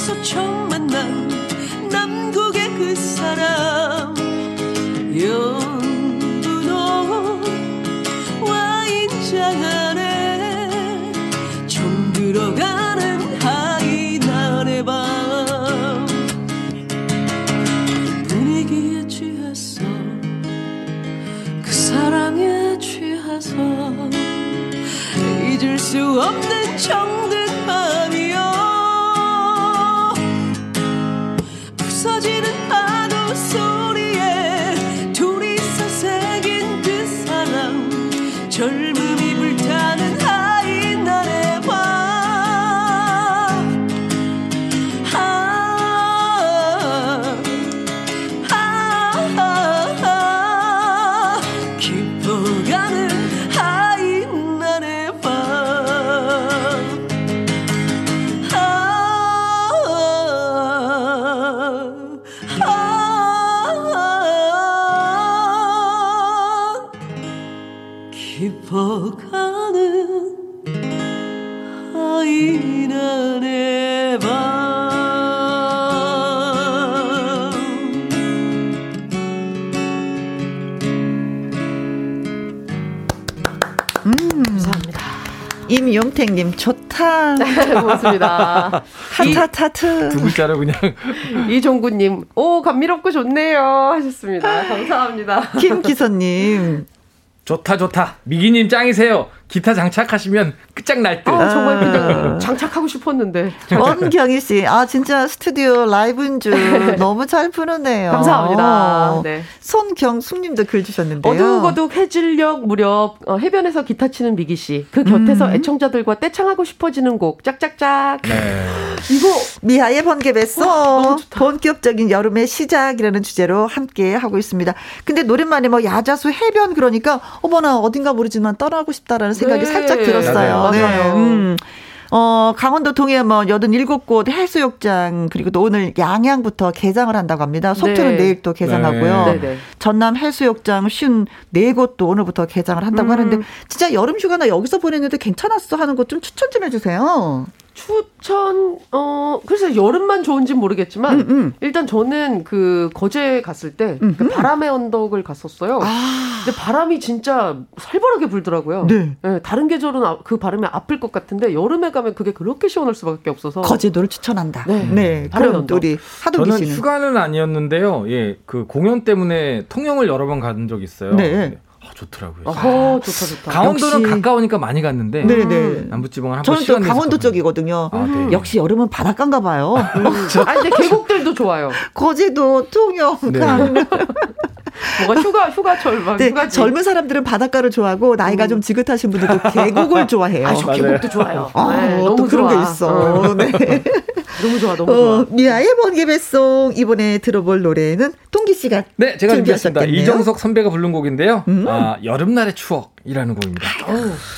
해변 임용택님 좋다. 고맙습니다. 이, 타타타트. 두 글자로 그냥 이종구님, 오, 감미롭고 좋네요. 하셨습니다. 감사합니다. 김기선님. 좋다 좋다. 미기님 짱이세요. 기타 장착하시면 끝장날 듯. 아, 정말 그냥 장착하고 싶었는데. 원경희 씨, 아 진짜 스튜디오 라이브인 줄 너무 잘 부르네요. 감사합니다. 네. 손경숙님도 글 주셨는데요. 어둑어둑 해질녘 무렵 어, 해변에서 기타 치는 미기 씨. 그 곁에서 음. 애청자들과 떼창하고 싶어지는 곡 짝짝짝. 네. 이거 미아의 번개 좋다. 본격적인 여름의 시작이라는 주제로 함께 하고 있습니다. 근데 노랫말에 뭐 야자수 해변 그러니까 어머나 어딘가 모르지만 떠나고 싶다라는 생각이 네. 살짝 들었어요. 맞아요. 맞아요. 음. 어, 강원도 동해 뭐 87곳 해수욕장 그리고 또 오늘 양양부터 개장을 한다고 합니다. 속초는 네. 내일 또 개장하고요. 네. 네네. 전남 해수욕장 54곳도 오늘부터 개장을 한다고 음. 하는데 진짜 여름 휴가나 여기서 보냈는데 괜찮았어 하는 것좀 추천 좀 해주세요. 추천 어 글쎄 여름만 좋은지 는 모르겠지만 음, 음. 일단 저는 그 거제 갔을 때그 음흠. 바람의 언덕을 갔었어요. 아, 근데 바람이 진짜 살벌하게 불더라고요. 네. 예, 다른 계절은 아- 그 바람이 아플 것 같은데 여름에 가면 그게 그렇게 시원할 수밖에 없어서 거제도를 추천한다. 네. 네. 그럼. 우리 하동기 저는 휴가는 아니었는데요. 예, 그 공연 때문에 통영을 여러 번 간 적이 있어요. 네. 아, 좋더라고요. 어허 좋다 좋다. 강원도는 역시- 가까우니까 많이 갔는데 네, 네. 남부지방은 한번 저는 또 강원도 쪽이거든요. 아, 네. 역시 여름은 바닷가인가 봐요. 아 근데 계곡들도 좋아요. 거제도, 통영, 네. 강릉. 뭔가 휴가 휴가철 막 네, 휴가지. 젊은 사람들은 바닷가를 좋아하고 나이가 좀 지긋하신 분들도 계곡을 좋아해요. 아, 저. 계곡도 좋아요. 아, 네, 또 너무 그런 좋아. 게 있어. 네. 너무 좋아, 너무 좋아. 어, 미아의 번개 배송 이번에 들어볼 노래는 동기 씨가 네, 제가 준비했습니다. 이정석 선배가 부른 곡인데요. 음. 아, 여름날의 추억 이라는 곡입니다.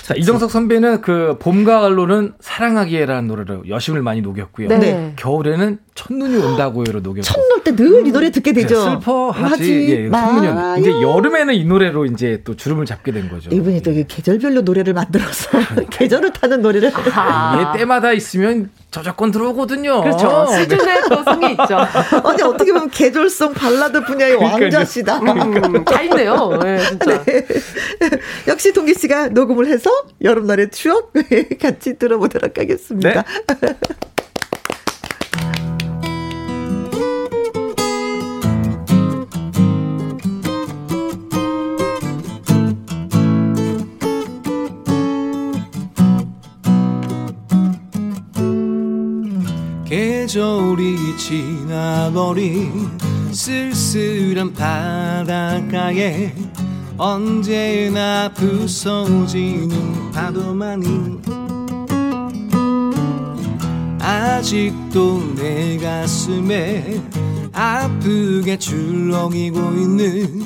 자, 이정석 선배는 그 봄, 가을로는 사랑하기에라는 노래로 여심을 많이 녹였고요. 네. 겨울에는 첫눈이 온다고요로 녹였고. 첫놀 때늘 이 노래 듣게 되죠. 슬퍼하지. 예, 첫눈이 온- 이제 여름에는 이 노래로 이제 또 주름을 잡게 된 거죠. 이분이 또 이게 계절별로 노래를 만들어서 계절을 타는 노래를 아. 이게 때마다 있으면 저작권 들어오거든요. 그렇죠. 네. 시즌에 또 성이 있죠. 아니 어떻게 보면 계절성 발라드 분야의 그러니까요. 왕자시다. 음, 다 있네요. 네, 진짜. 역시 동기 씨가 녹음을 해서 여름날의 추억 같이 들어보도록 하겠습니다. 네. 계절이 지나버린 쓸쓸한 바닷가에 언제나 부서지는 파도만이 아직도 내 가슴에 아프게 출렁이고 있는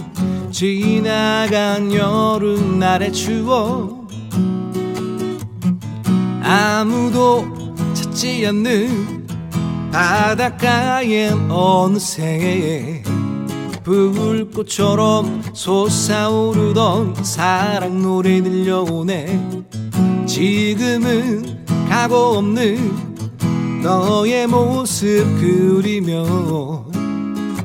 지나간 여름날의 추억. 아무도 찾지 않는 바닷가엔 어느새 불꽃처럼 솟아오르던 사랑 노래 들려오네. 지금은 가고 없는 너의 모습 그리며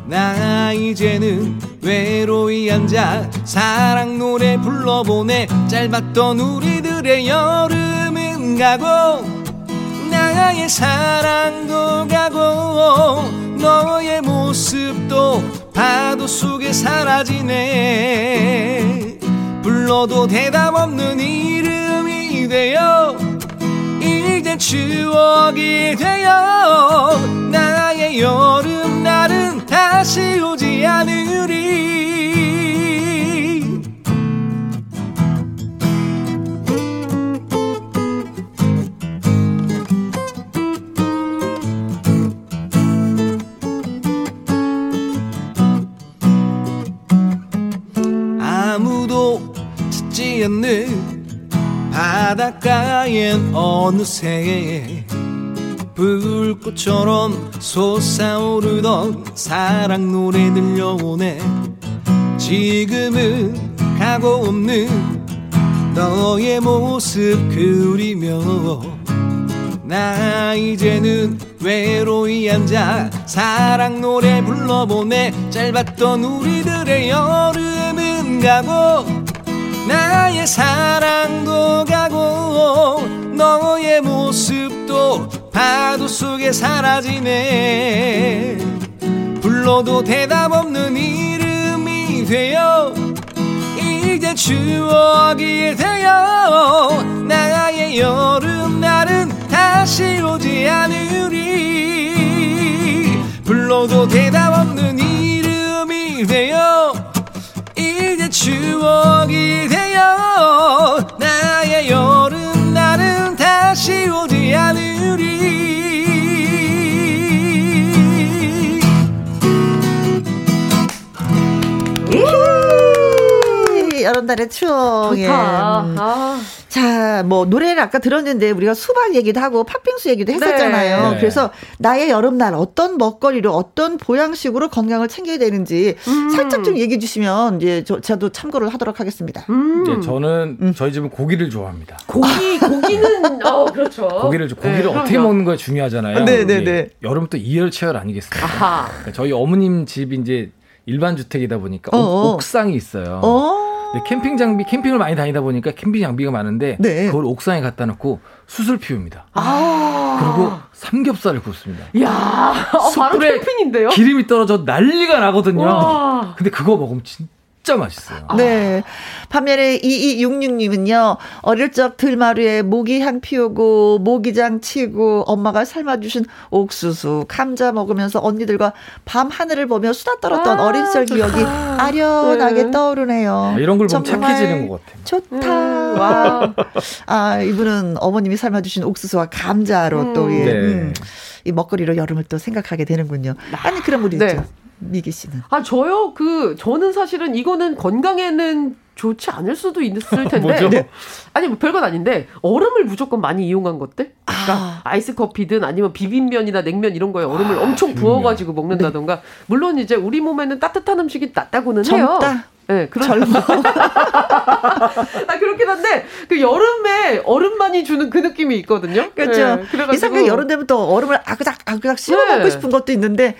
나 이제는 외로이 앉아 사랑 노래 불러보네. 짧았던 우리들의 여름은 가고 나의 사랑도 가고 너의 모습도 파도 속에 사라지네. 불러도 대답 없는 이름이 되어 이제 추억이 되어 나의 여름날은 다시 오지 않으리 찾지 않는 바닷가엔 어느새 불꽃처럼 솟아오르던 사랑 노래 들려오네. 지금은 가고 없는 너의 모습 그리며 나 이제는 외로이 앉아 사랑 노래 불러보네. 짧았던 우리들의 여름은 가고 나의 사랑도 가고 너의 모습도 파도 속에 사라지네. 불러도 대답 없는 이름이 되어 이제 추억이 되어 나의 여름날은 다시 오지 않으리. 불러도 대답 없는 이름이 되어 이제 추억이 되어 나의 여름 날은 다시 오지 않으리 이 여름 날의 추억. 예. 좋다. 음. 아. 자, 뭐 노래를 아까 들었는데 우리가 수박 얘기도 하고 팥빙수 얘기도 했었잖아요. 네. 그래서 나의 여름날 어떤 먹거리로 어떤 보양식으로 건강을 챙겨야 되는지 살짝 좀 얘기해 주시면 이제 저, 저도 참고를 하도록 하겠습니다. 음. 이제 저는 음. 저희 집은 고기를 좋아합니다. 고기 고기는 어 그렇죠. 고기를 좀- 고기를 네, 어떻게 그럼요. 먹는 거가 중요하잖아요. 네, 네, 네. 여름 또 이열치열 아니겠습니까? 아하. 저희 어머님 집이 이제 일반 주택이다 보니까 옥- 어어. 옥상이 있어요. 어. 근 데 캠핑 장비, 캠핑을 많이 다니다 보니까 캠핑 장비가 많은데 네. 그걸 옥상에 갖다 놓고 수술 피웁니다. 아. 그리고 삼겹살을 굽습니다. 야, 어, 바로 캠핑인데요. 기름이 떨어져 난리가 나거든요. 와. 근데 그거 먹으면 진짜 맛있어요. 네. 반면에 2266님은요, 어릴 적 들마루에 모기 향 피우고, 모기장 치고, 엄마가 삶아주신 옥수수, 감자 먹으면서 언니들과 밤 하늘을 보며 수다 떨었던 아, 어린 시절 기억이. 아련하게 네. 떠오르네요. 아, 이런 걸 보면 착해지는 것 같아요. 좋다. 음, 와. 아, 이분은 어머님이 삶아주신 옥수수와 감자로 또, 예, 네. 음, 이 먹거리로 여름을 또 생각하게 되는군요. 아니, 그런 분이 네. 미기 씨는. 아 저요 그 저는 사실은 이거는 건강에는 좋지 않을 수도 있을 텐데? 네. 아니 뭐 별건 아닌데 얼음을 무조건 많이 이용한 것들 그러니까 아. 아. 이스 커피든 아니면 비빔면이나 냉면 이런 거에 얼음을 엄청 부어가지고 먹는다던가 물론 이제 우리 몸에는 따뜻한 음식이 낫다고는 해요. 네, 그런 젊어. 아 그렇긴 한데 그 여름에 얼음만이 주는 그 느낌이 있거든요. 그렇죠. 네, 이상하게 여름 되면 또 얼음을 아그작 아그작 씹어 네. 먹고 싶은 것도 있는데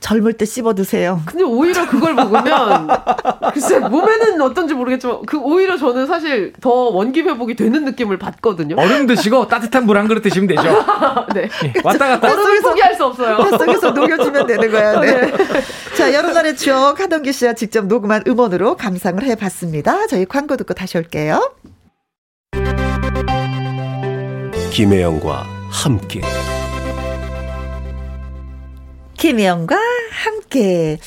젊을 때 씹어 드세요. 근데 오히려 그걸 먹으면 글쎄 몸에는 어떤지 모르겠지만 그 오히려 저는 사실 더 원기 회복이 되는 느낌을 받거든요. 얼음 드시고 따뜻한 물 한 그릇 드시면 되죠. 네. 예, 왔다 갔다. 얼음을 포기할 수 없어요. 뱃속에서 녹여주면 되는 거야. 네. 자, 여름날의 추억 하동기 씨가 직접 녹음한 음원으로 감상을 해봤습니다. 저희 광고 듣고 다시 올게요. 김혜영과 함께 김혜영과 함께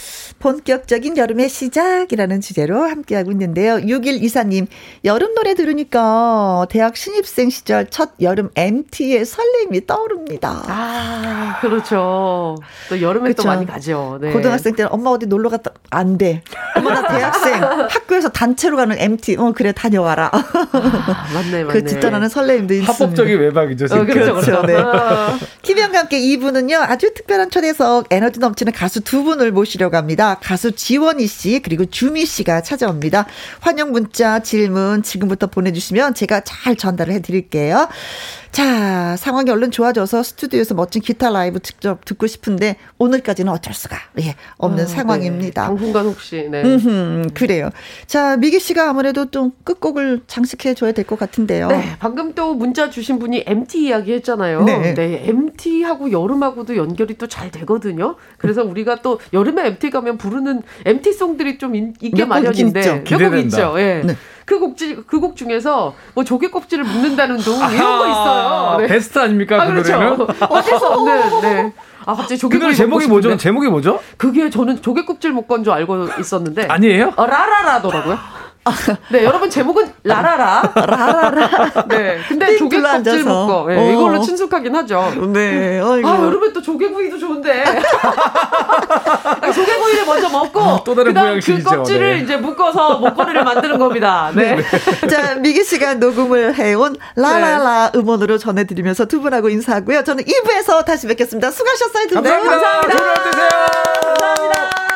본격적인 여름의 시작이라는 주제로 함께하고 있는데요. 6124님, 여름 노래 들으니까 대학 신입생 시절 첫 여름 MT의 설렘이 떠오릅니다. 아, 그렇죠. 또 여름에 그쵸. 또 많이 가죠. 네. 고등학생 때는 엄마 어디 놀러 갔다 안 돼. 엄마 나 대학생 학교에서 단체로 가는 MT. 어 그래 다녀와라. 아, 맞네, 맞네. 그 뒷떠나는 설레임도 있습니다. 합법적인 외박이죠. 어, 지금. 그렇죠, 그렇죠, 그렇죠. 네. 아, 김영과 함께 2부는요, 아주 특별한 초대석, 에너지 넘치는 가수 두 분을 모시려고 합니다. 가수 지원이 씨, 그리고 주미 씨가 찾아옵니다. 환영 문자, 질문 지금부터 보내주시면 제가 잘 전달을 해드릴게요. 자, 상황이 얼른 좋아져서 스튜디오에서 멋진 기타 라이브 직접 듣고 싶은데, 오늘까지는 어쩔 수가, 예, 없는 아, 상황입니다. 네. 당분간 혹시, 네. 음흠, 그래요. 자, 미기 씨가 아무래도 좀 끝곡을 장식해 줘야 될 것 같은데요. 네, 방금 또 문자 주신 분이 MT 이야기 했잖아요. 네. 네. MT하고 여름하고도 연결이 또 잘 되거든요. 그래서 우리가 또 여름에 MT 가면 부르는 MT 송들이 좀 있, 있긴 마련인데 있죠. 몇곡. 있죠. 예. 네. 그곡 그곡 중에서 뭐 조개 껍질을 묶는다는 둥 이런 거 있어요. 네. 베스트 아닙니까 아, 그 그렇죠. 노래는? 어디서 없는 네. 아 갑자기 노래 제목이 뭐죠? 제목이 뭐죠? 그게 저는 조개 껍질 묶은 줄 알고 있었는데 아니에요? 어, 라라라더라고요. 네, 여러분 제목은 라라라. 라라라. 네, 근데 띵 조개 껍질. 묶어. 네, 어. 이걸로 친숙하긴 하죠. 네, 어이구. 아, 여름에 또 조개구이도 좋은데. 조개구이를 먼저 먹고, 아, 또 다른 그다음 그. 껍질을 네. 이제 묶어서 목걸이를 만드는 겁니다. 네. 자, 미기 씨가 녹음을 해온 라라라 음원으로 전해 드리면서 두 분하고 인사하고요. 저는 2부에서 다시 뵙겠습니다. 수고하셨어요, 두 분. 감사합니다. 되세요. 감사합니다.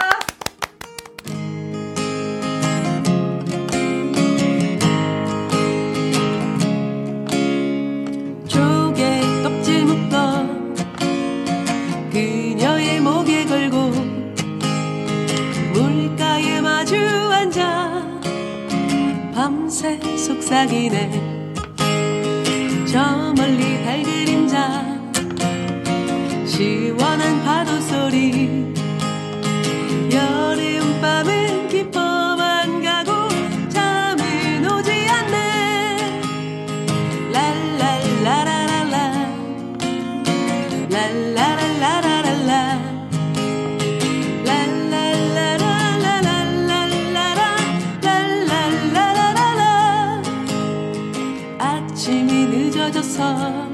밤새 속삭이네. 저 멀리 달 그림자 시원한 늦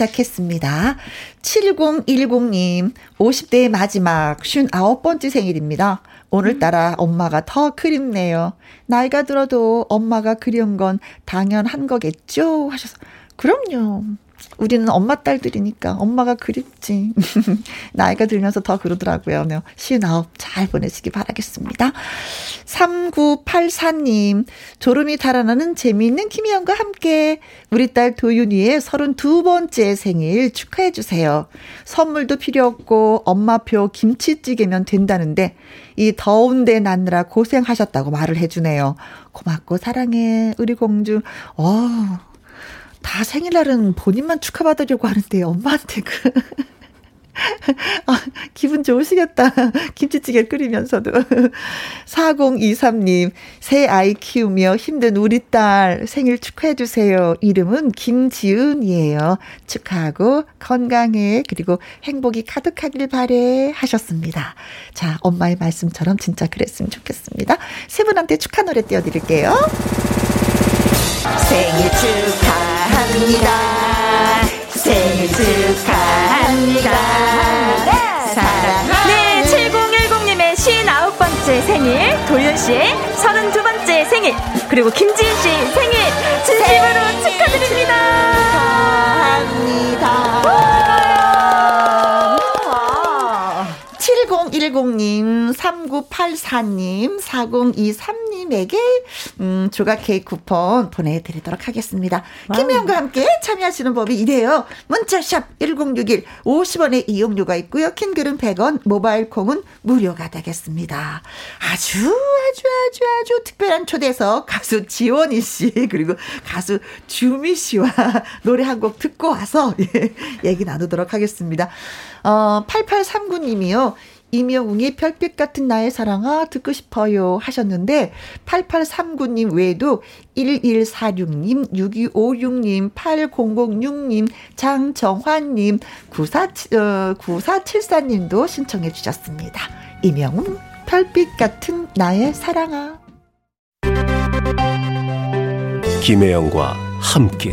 시작했습니다. 7010님, 50대의 마지막 59번째 생일입니다. 오늘따라 엄마가 더 그립네요. 나이가 들어도 엄마가 그리운 건 당연한 거겠죠? 하셔서. 그럼요. 우리는 엄마 딸들이니까 엄마가 그립지. 나이가 들면서 더 그러더라고요. 네, 시나업 잘 보내시기 바라겠습니다. 3984님, 졸음이 달아나는 재미있는 김희영과 함께 우리 딸 도윤이의 32번째 생일 축하해주세요. 선물도 필요 없고 엄마표 김치찌개면 된다는데 이 더운데 낳느라 고생하셨다고 말을 해주네요. 고맙고 사랑해, 우리 공주. 어, 다 생일날은 본인만 축하받으려고 하는데 엄마한테 그 아, 기분 좋으시겠다. 김치찌개 끓이면서도. 4023님, 새 아이 키우며 힘든 우리 딸 생일 축하해주세요. 이름은 김지은이에요. 축하하고 건강해. 그리고 행복이 가득하길 바래. 하셨습니다. 자, 엄마의 말씀처럼 진짜 그랬으면 좋겠습니다. 세 분한테 축하 노래 띄워드릴게요. 생일 축하합니다. 생일 축하합니다. 사랑. 네, 7010님의 59번째 생일, 도윤 씨의 32번째 생일, 그리고 김지은 씨 생일, 진심으로 축하드립니다. 축하합니다. 7010님, 3984님, 4023님에게 음, 조각 케이크 쿠폰 보내드리도록 하겠습니다. 김혜영과 함께 참여하시는 법이 이래요. 문자샵 1061 50원의 이용료가 있고요. 킹 글은 100원, 모바일 콩은 무료가 되겠습니다. 아주 아주 아주 아주 특별한 초대석 가수 지원이 씨 그리고 가수 주미 씨와 노래 한 곡 듣고 와서 예, 얘기 나누도록 하겠습니다. 어, 8839님이요. 이명웅의 별빛 같은 나의 사랑아 듣고 싶어요 하셨는데 8839님 외에도 1146님, 6256님, 8006님, 장정환님, 94, 어, 9474님도 신청해 주셨습니다. 이명웅 별빛 같은 나의 사랑아 김혜영과 함께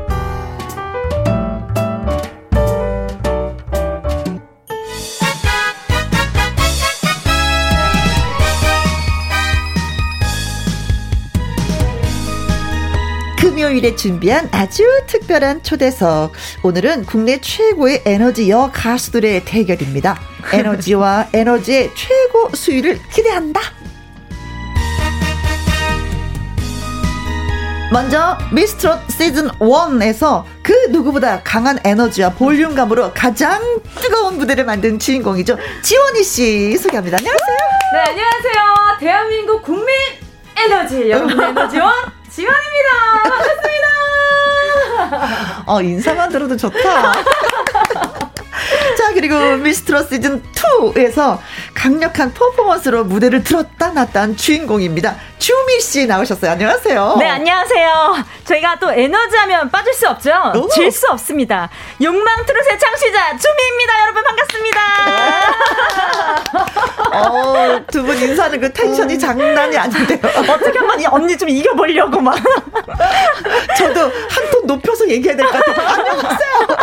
금요일에 준비한 아주 특별한 초대석. 오늘은 국내 최고의 에너지 여 가수들의 대결입니다. 에너지와 에너지의 최고 수위를 기대한다. 먼저 미스트롯 시즌 1에서 그 누구보다 강한 에너지와 볼륨감으로 가장 뜨거운 무대를 만든 주인공이죠. 지원이 씨 소개합니다. 안녕하세요. 네, 안녕하세요. 대한민국 국민 에너지 여러분의 에너지원 지원입니다. 반갑습니다. 어, 인사만 들어도 좋다. 자, 그리고 미스트롯 시즌 2에서 강력한 퍼포먼스로 무대를 들었다 놨다 한 주인공입니다. 주미 씨 나오셨어요. 안녕하세요. 네, 안녕하세요. 저희가 또 에너지 하면 빠질 수 없죠? 오. 질수 없습니다. 욕망 트롯의 창시자 주미입니다. 여러분 반갑습니다. 어, 두 분 인사하는 그 텐션이 장난이 아닌데요. 어떻게 한번 이 언니 좀 이겨보려고 막. 저도 한 톤 높여서 얘기해야 될 것 같아요. 안녕하세요.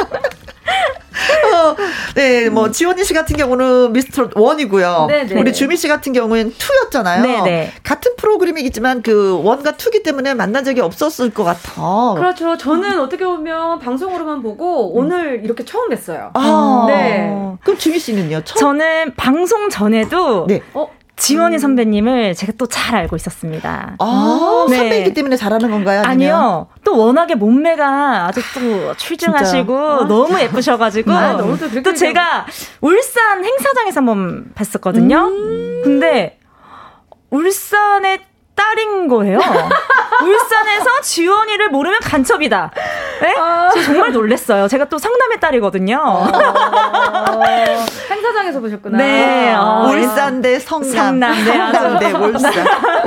어, 네, 뭐, 지원이 씨 같은 경우는 미스터 원이고요. 네네. 우리 주미 씨 같은 경우는 투였잖아요. 네네. 같은 프로그램이겠지만 그 원과 투기 때문에 만난 적이 없었을 것 같아. 그렇죠. 저는 어떻게 보면 방송으로만 보고 오늘 이렇게 처음 뵀어요. 아, 네. 그럼 주미 씨는요? 처음? 저는 방송 전에도 네. 어, 지원이 선배님을 제가 또 잘 알고 있었습니다. 아, 네. 선배이기 때문에 잘하는 건가요? 아니면? 아니요. 또 워낙에 몸매가 아주 또 출중하시고 너무 예쁘셔가지고 아, 너무 또 또 제가 울산 행사장에서 한번 뵀었거든요. 근데 울산의 딸인 거예요. 울산에서 지원이를 모르면 간첩이다. 네? 저 정말 놀랬어요. 제가 또 성남의 딸이거든요. 행사장에서 보셨구나. 네, 어, 울산 대 성남. 성남, 네, 성남 대 울산.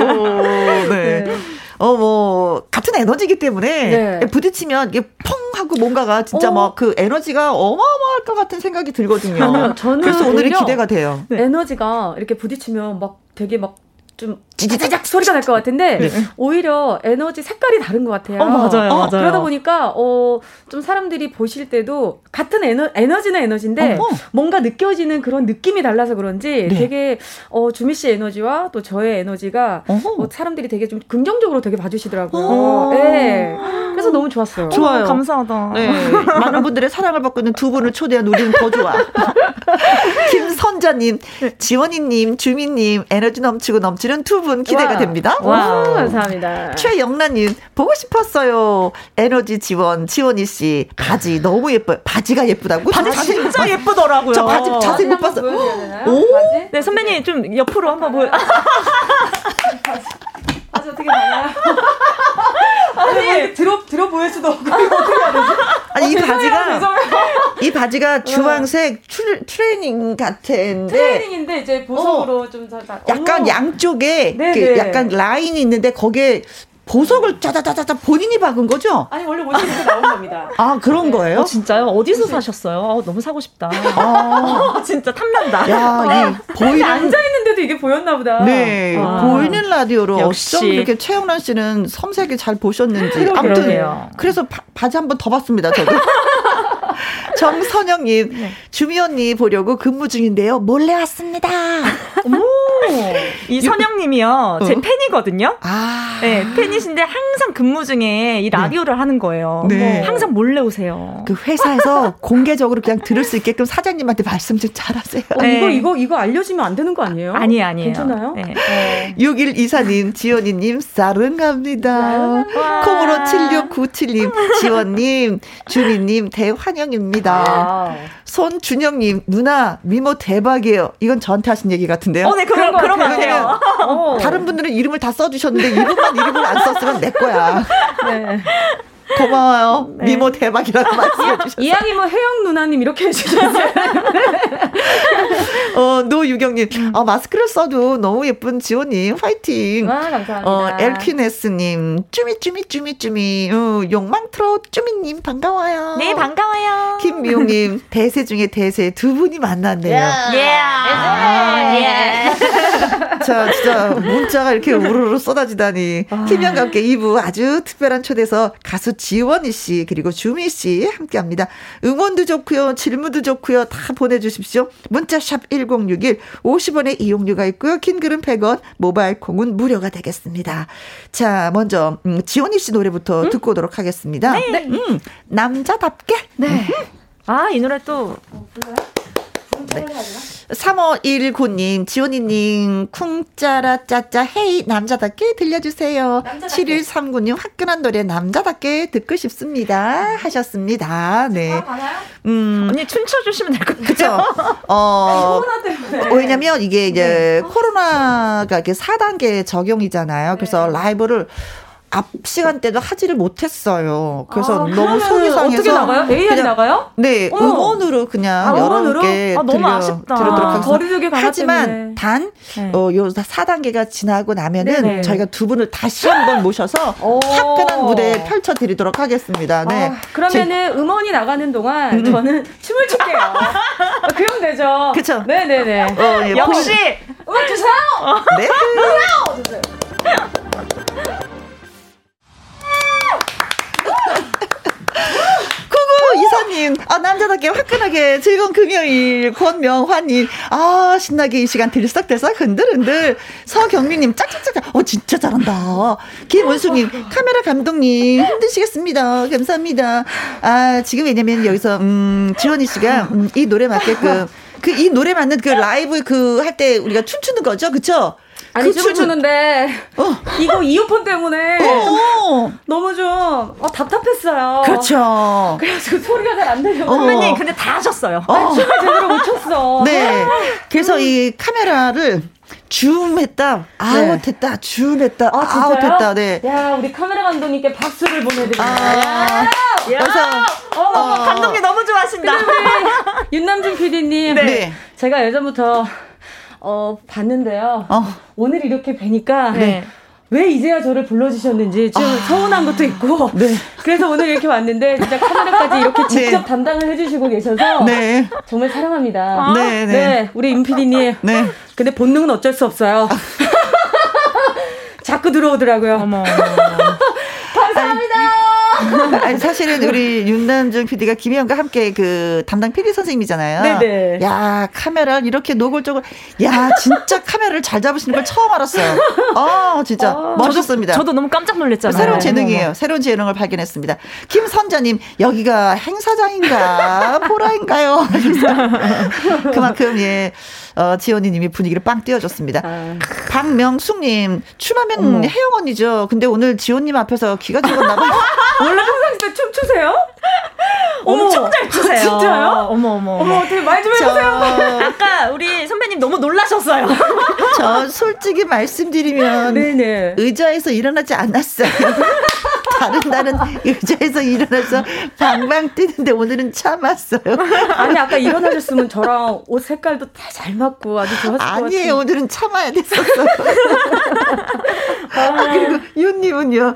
오, 네. 어, 뭐, 같은 에너지이기 때문에 네. 부딪히면 이게 펑 하고 뭔가가 진짜 어. 막그 에너지가 어마어마할 것 같은 생각이 들거든요. 저는 그래서 오늘이 기대가 돼요. 에너지가 이렇게 부딪히면 막 되게 막 좀 찌지작 소리가 날 것 같은데 오히려 에너지 색깔이 다른 것 같아요. 어, 맞아요, 맞아요. 그러다 보니까 어, 좀 사람들이 보실 때도 같은 에너, 에너지는 에너지인데 어허. 뭔가 느껴지는 그런 느낌이 달라서 그런지 네. 되게 어, 주미 씨 에너지와 또 저의 에너지가. 어, 사람들이 되게 좀 긍정적으로 되게 봐주시더라고요. 어. 네. 그래서 너무 좋았어요. 좋아요. 감사하다. 네, 많은 분들의 사랑을 받고 있는 두 분을 초대한 우리는 더 좋아. 김선자님, 지원이님, 주민님, 에너지 넘치고 넘치는 두 분 기대가 와. 됩니다. 와, 감사합니다. 최영란님, 보고 싶었어요. 에너지 지원, 지원이 씨. 바지 너무 예뻐요. 바지가 예쁘다고? 바지 저 자세히 진짜 예쁘더라고요. 저 바지 자세히 못 봤어. 보여드려야 되나요? 오. 바지? 네, 선배님 좀 옆으로 한번 보여. 바지 어떻게 나가요? 아니, 들어, 들어 보일 수도 없고. 어떻게 해야 되지? 아니, 이 바지가. 이 바지가 주황색 트, 트레이닝 같은데. 트레이닝인데 이제 보석으로 좀 잘. 잘- 약간 어머. 양쪽에 네, 그 네. 약간 라인이 있는데 거기에 보석을 짜자자자자 본인이 박은 거죠? 아니, 원래 옷이 이렇게 나온 겁니다. 아 그런 거예요? 어, 진짜요? 어디서 사셨어요? 어, 너무 사고 싶다. 아, 진짜 탐난다. 야, 이 보이는 앉아 있는데도 이게 보였나 보다. 네 아. 보이는 라디오로 역시. 어쩜 이렇게 최영란 씨는 섬세하게 잘 보셨는지 아무튼 그러게요. 그래서 바, 바지 한 번 더 봤습니다 저도. 정선영님 네. 주미 언니 보려고 근무 중인데요 몰래 왔습니다. 이 선영님이요, 제 어? 팬이거든요. 아, 네, 팬이신데 항상 근무 중에 이 라디오를 하는 거예요. 네. 항상 몰래 오세요. 그 회사에서 공개적으로 그냥 들을 수 있게끔 사장님한테 말씀 좀 잘하세요. 어, 네. 이거, 이거, 이거 알려주면 안 되는 거 아니에요? 아니에요, 아니에요. 괜찮아요? 네. 61 이사님, 지원이님, 사랑합니다. 콩으로 7697님, 지원님, 주미님, 대환영입니다. 아. 손준영님, 누나, 미모 대박이에요. 이건 저한테 하신 얘기 같은데요. 어, 네, 그런, 그런 것 왜냐면 같아요. 어. 다른 분들은 이름을 다 써주셨는데 이분만 이름을 안 썼으면 내 거야. 네. 고마워요. 미모 대박이라고 말씀해 주셨어요. 이왕이 뭐 혜영 누나님 이렇게 해주셨어요. 어, 노유경님, 아, 마스크를 써도 너무 예쁜 지원님, 화이팅. 와, 감사합니다. 어, 엘퀴네스님, 쭈미, 쭈미, 쭈미, 쭈미, 어, 욕망트로 쭈미님, 반가워요. 네, 반가워요. 김미용님, 대세 중에 대세 두 분이 만났네요. 예. 아, 예. 자, 진짜 문자가 이렇게 우르르 쏟아지다니. 김현과 함께 2부 아주 특별한 초대서 가수 지원이 씨, 그리고 주미 씨 함께 합니다. 응원도 좋고요, 질문도 좋고요, 다 보내주십시오. 문자샵 1061, 50원의 이용료가 있고요. 긴 글은 100원, 모바일 콩은 무료가 되겠습니다. 자, 먼저, 음, 지원이 씨 노래부터 듣고 오도록 하겠습니다. 네. 음, 남자답게. 네. 아, 이 노래 또 3519님, 지원이님, 쿵짜라 짜짜 헤이 남자답게 들려주세요. 7139님, 화끈한 노래 남자답게 듣고 싶습니다. 하셨습니다. 네. 음, 언니 춤춰주시면 될 것 같아요. 그쵸. 어, 코로나 때문에. 왜냐면 이게 이제 코로나가 이렇게 4단계 적용이잖아요. 그래서 라이브를 앞 시간대도 하지를 못했어요. 그래서 아, 너무 속이 상해서 어떻게 나가요? 그냥 나가요? 네, 어머. 음원으로 그냥 아? 여러분께 아, 들려, 아, 하겠습니다. 거리두기 하지만 때문에. 단, 네. 어, 요 4단계가 지나고 나면은 네네. 저희가 두 분을 다시 한번 모셔서 오. 화끈한 무대 펼쳐 드리도록 하겠습니다. 네. 아, 그러면은 음원이 나가는 동안 저는 춤을 출게요. 아, 그럼 되죠. 그쵸. 네네 네. 어, 예, 역시 음악 주세요. 네. 구구 이사님, 아, 남자답게 화끈하게 즐거운 금요일, 권명환님, 아, 신나게 이 시간 들썩들썩 흔들흔들, 서경민님, 짝짝짝, 어, 진짜 잘한다. 김원수님, 카메라 감독님, 힘드시겠습니다. 감사합니다. 아, 지금 왜냐면 여기서, 음, 지원이 씨가, 음, 이 노래 맞게끔, 그, 이 노래 맞는 그 라이브 그, 할 때 우리가 춤추는 거죠? 그쵸? 아니 그 춤을 춤을- 추는데 이거 이어폰 때문에 어, 너무 좀 어, 답답했어요. 그렇죠. 그래서 소리가 잘 안 들려. 어. 선배님 근데 다 하셨어요. 어. 춤을 제대로 못 췄어. 네. 그래서 이 카메라를 줌했다, 아웃했다, 줌했다, 아? 아웃했다, 네. 야, 우리 카메라 감독님께 박수를 보내드립니다. 아, 그래서, 어머, 어. 감독님 너무 좋아하신다. 윤남준 PD님. 네. 제가 예전부터 어, 봤는데요. 어, 오늘 이렇게 뵈니까 네. 왜 이제야 저를 불러주셨는지 좀 서운한 것도 있고. 아. 네. 그래서 오늘 이렇게 왔는데 진짜 카메라까지 이렇게 직접 네. 담당을 해주시고 계셔서 네. 정말 사랑합니다. 네, 네. 네, 우리 임 PD님. 네. 근데 본능은 어쩔 수 없어요. 들어오더라고요. 어머. 아니, 사실은 우리 윤남중 PD가 김혜영과 함께 그 담당 PD 선생님이잖아요. 네네. 야, 카메라를 이렇게 노골적으로, 야, 진짜 카메라를 잘 잡으시는 걸 처음 알았어요. 어, 진짜 멋있습니다. 저도 너무 깜짝 놀랐잖아요. 새로운 재능이에요. 새로운 재능을 발견했습니다. 김선자님, 여기가 행사장인가, 보라인가요? 그만큼, 예, 어, 지원이님이 분위기를 빵 띄워줬습니다. 아. 박명숙님, 춤하면 혜영 언니죠. 근데 오늘 지원님 앞에서 기가 죽었나 봐요. 원래 평상시에 춤 추세요? 엄청 잘 추세요. 진짜요? 어머 어머. 어머, 어떻게 말 좀 해보세요. 아까 우리 선배님 너무 놀라셨어요. 저 솔직히 말씀드리면 네네. 의자에서 일어나지 않았어요. 다른 날은 의자에서 일어나서 방방 뛰는데 오늘은 참았어요. 아니, 아까 일어나셨으면 저랑 옷 색깔도 다 잘 맞고 아주 좋았을 것 같아요. 아니에요. 오늘은 참아야 됐었어요. 아, 그리고 윤님은요.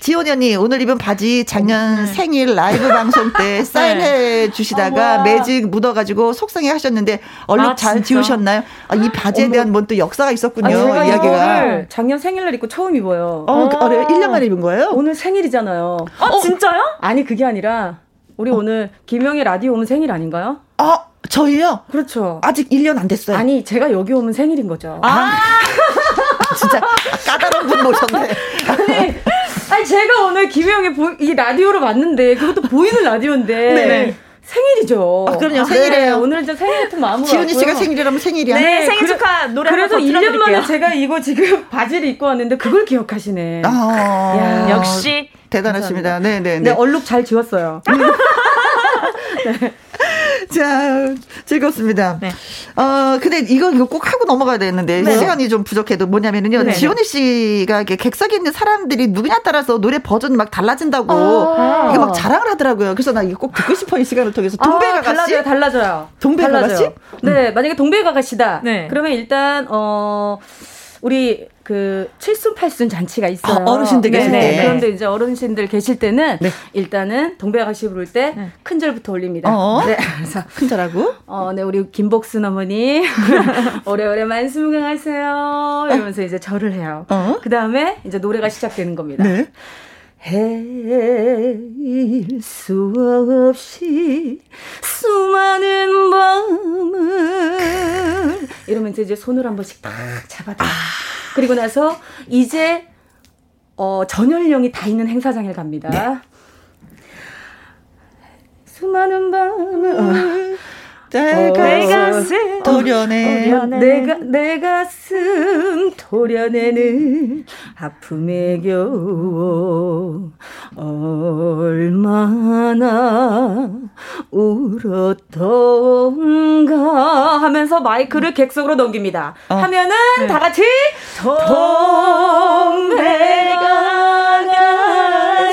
지원이 언니 오늘 입은 바지 작년 생일 라이브 방송 때 사인해 주시다가 어머. 매직 묻어가지고 속상해 하셨는데 얼룩 아, 잘 진짜? 지우셨나요? 아, 이 바지에 어머. 대한 뭔 또 역사가 있었군요. 아, 이야기가. 작년 생일날 입고 처음 입어요. 어, 그, 어래요? 1년 만에 입은 거예요? 오늘 생일이잖아요. 어, 진짜요? 아니, 그게 아니라, 우리 오늘 김영희 라디오 오면 생일 아닌가요? 어, 저희요? 그렇죠. 아직 1년 안 됐어요. 아니, 제가 여기 오면 생일인 거죠. 진짜 까다로운 분 모셨네. 아니, 아니, 제가 오늘 김영희 보, 이 라디오를 봤는데, 그것도 보이는 라디오인데, 네. 생일이죠. 아, 그럼요, 생일이에요. 네, 오늘 진짜 생일 같은 마음으로. 지훈이 씨가. 생일이라면 생일이야. 네, 생일 그래- 축하 노래 한번 1년 만에. 제가 이거 지금 바지를 입고 왔는데, 그걸 기억하시네. 아, 야, 역시 대단하십니다. 네, 네, 네, 네. 얼룩 잘 지웠어요. 자, 즐겁습니다. 네. 어, 근데 이거, 이거 꼭 하고 넘어가야 되는데, 네. 시간이 좀 부족해도 뭐냐면은요, 네. 지원이 씨가 이렇게 객석에 있는 사람들이 누구냐에 따라서 노래 버전이 막 달라진다고, 아. 이거 막 자랑을 하더라고요. 그래서 나 이거 꼭 듣고 싶어, 이 시간을 통해서. 동백아가씨? 아, 달라져요, 달라져요. 동백아 가씨? 달라져요. 네, 만약에 동백아 가씨다. 네. 그러면 일단, 어, 우리 그 칠순 팔순 잔치가 있어요. 아, 어르신들 계실 네네. 때. 그런데 이제 어르신들 계실 때는 네. 일단은 동백아가씨 부를 때 네. 큰절부터 올립니다. 어. 네. 그래서 큰절하고. 어, 네, 우리 김복순 어머니 오래오래 만수무강하세요. 이러면서 이제 절을 해요. 어. 그 다음에 이제 노래가 시작되는 겁니다. 네. 헤일 수 없이 수많은 밤을. 이러면서 이제 손을 한 번씩 딱 잡아줘요. 그리고 나서 이제 어, 전연령이 다 있는 행사장에 갑니다. 수많은 밤을. 내가 내 어, 가슴. 도련해. 내가 내 가슴 도려내는 아픔에 겨워 얼마나 울었던가 하면서 마이크를 객석으로 넘깁니다. 어. 하면은 네. 다 같이 동백아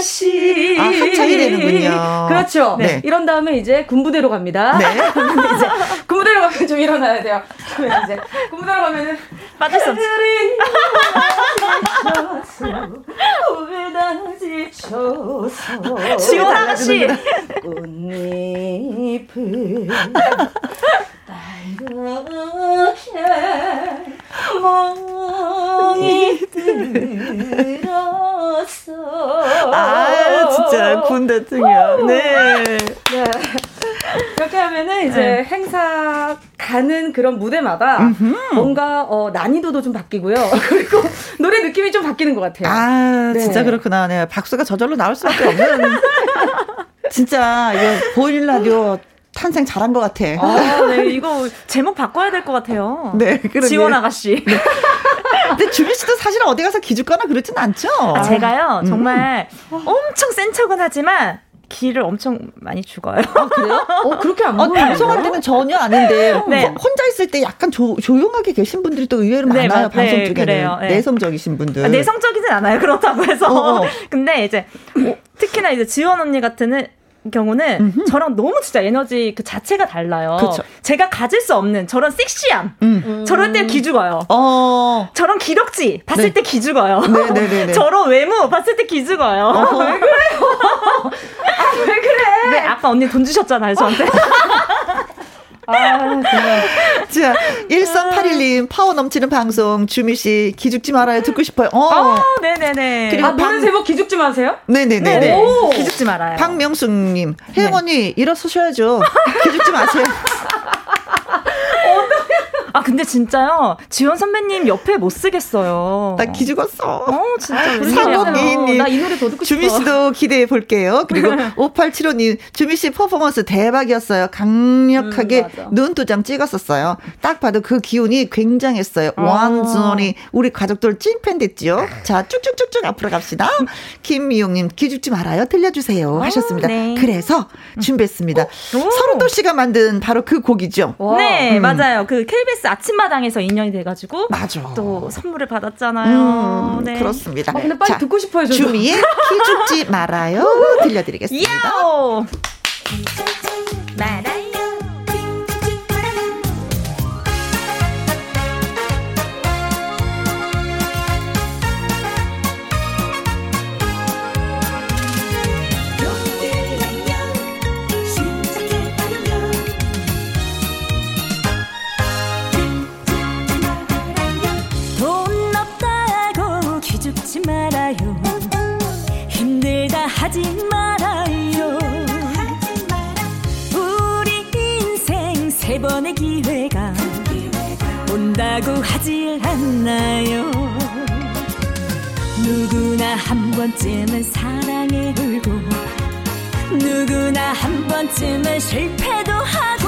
가씨 아, 합창이 되는군요. 그렇죠. 네. 이런 다음에 이제 군부대로 갑니다. 네. 이제 군부대로 가면 좀 일어나야 돼요. 그러면 이제 군부대로 가면은 빠질 수 없지. 울다 지쳐서 지원 아가씨. 꽃잎을 빨갛게 멍이 들었어 아, 진짜 군 대통령. 네. 네. 그렇게 하면은 이제 네. 행사 가는 그런 무대마다 뭔가 어, 난이도도 좀 바뀌고요. 그리고 노래 느낌이 좀 바뀌는 것 같아요. 아, 네. 진짜 그렇구나. 네. 박수가 저절로 나올 수밖에 없는. 진짜, 이거 보이는 라디오 탄생 잘한 것 같아. 아, 네, 이거 제목 바꿔야 될 것 같아요. 네, 그러네. 지원 아가씨. 근데 주민 씨도 사실 어디 가서 기죽거나 그렇진 않죠? 아, 제가요, 음. 정말 엄청 센 척은 하지만 기를 엄청 많이 죽어요. 그래요? 어, 그렇게 안 어, 보이는데요? 방송할 때는 전혀 아닌데 네. 호- 혼자 있을 때 약간 조, 조용하게 계신 분들이 또 의외로 네, 많아요 맞- 방송 네, 중에는 그래요. 네. 내성적이신 분들 아, 내성적이진 않아요. 그렇다고 해서. 어, 어. 근데 이제 어, 특히나 이제 지원 언니 같은 경우는 저랑 너무 진짜 에너지 그 자체가 달라요. 그쵸. 제가 가질 수 없는 저런 섹시함. 음. 저럴 때 기죽어요. 어 저런 기럭지 봤을 네. 때 기죽어요. 네네네네. 저런 외모 봤을 때 기죽어요. 왜 그래요? 아, 왜 그래? 네, 아까 언니 돈 주셨잖아요, 저한테. 아, 정말. 자, 1381님, 파워 넘치는 방송, 주미 씨, 기죽지 말아요. 듣고 싶어요. 어. 아, 네네네. 그리고 아, 노래 방- 제목 기죽지 마세요? 네네네. 네. 오. 기죽지 말아요. 박명숙님, 혜영 언니, 일어서셔야죠. 기죽지 마세요. 아, 근데 진짜요. 지원 선배님 옆에 못 쓰겠어요. 나 기죽었어. 어, 진짜 웬일이야. 사곡이님. 나이 노래 더 듣고 싶어. 주미 씨도 기대해 볼게요. 그리고 5875님, 주미 씨 퍼포먼스 대박이었어요. 강력하게 음. 눈도장 찍었었어요. 딱 봐도 그 기운이 굉장했어요. 아. 완전히 우리 가족들 찐팬 됐지요. 자, 쭉쭉쭉쭉 앞으로 갑시다. 김미용님, 기죽지 말아요. 들려주세요. 하셨습니다. 네. 그래서 준비했습니다. 오. 서른도 씨가 만든 바로 그 곡이죠. 와. 네, 음. 맞아요. 그 KBS 아침마당에서 인연이 돼가지고 맞아. 또 선물을 받았잖아요. 음, 네. 그렇습니다. 아, 근데 빨리 자, 듣고 싶어요, 저도. 주미의 기죽지 말아요. 들려드리겠습니다. 야오! 돈 하지 말아요. 우리 인생 세 번의 기회가 온다고 하질 않나요? 누구나 한 번쯤은 사랑에 울고 누구나 한 번쯤은 실패도 하고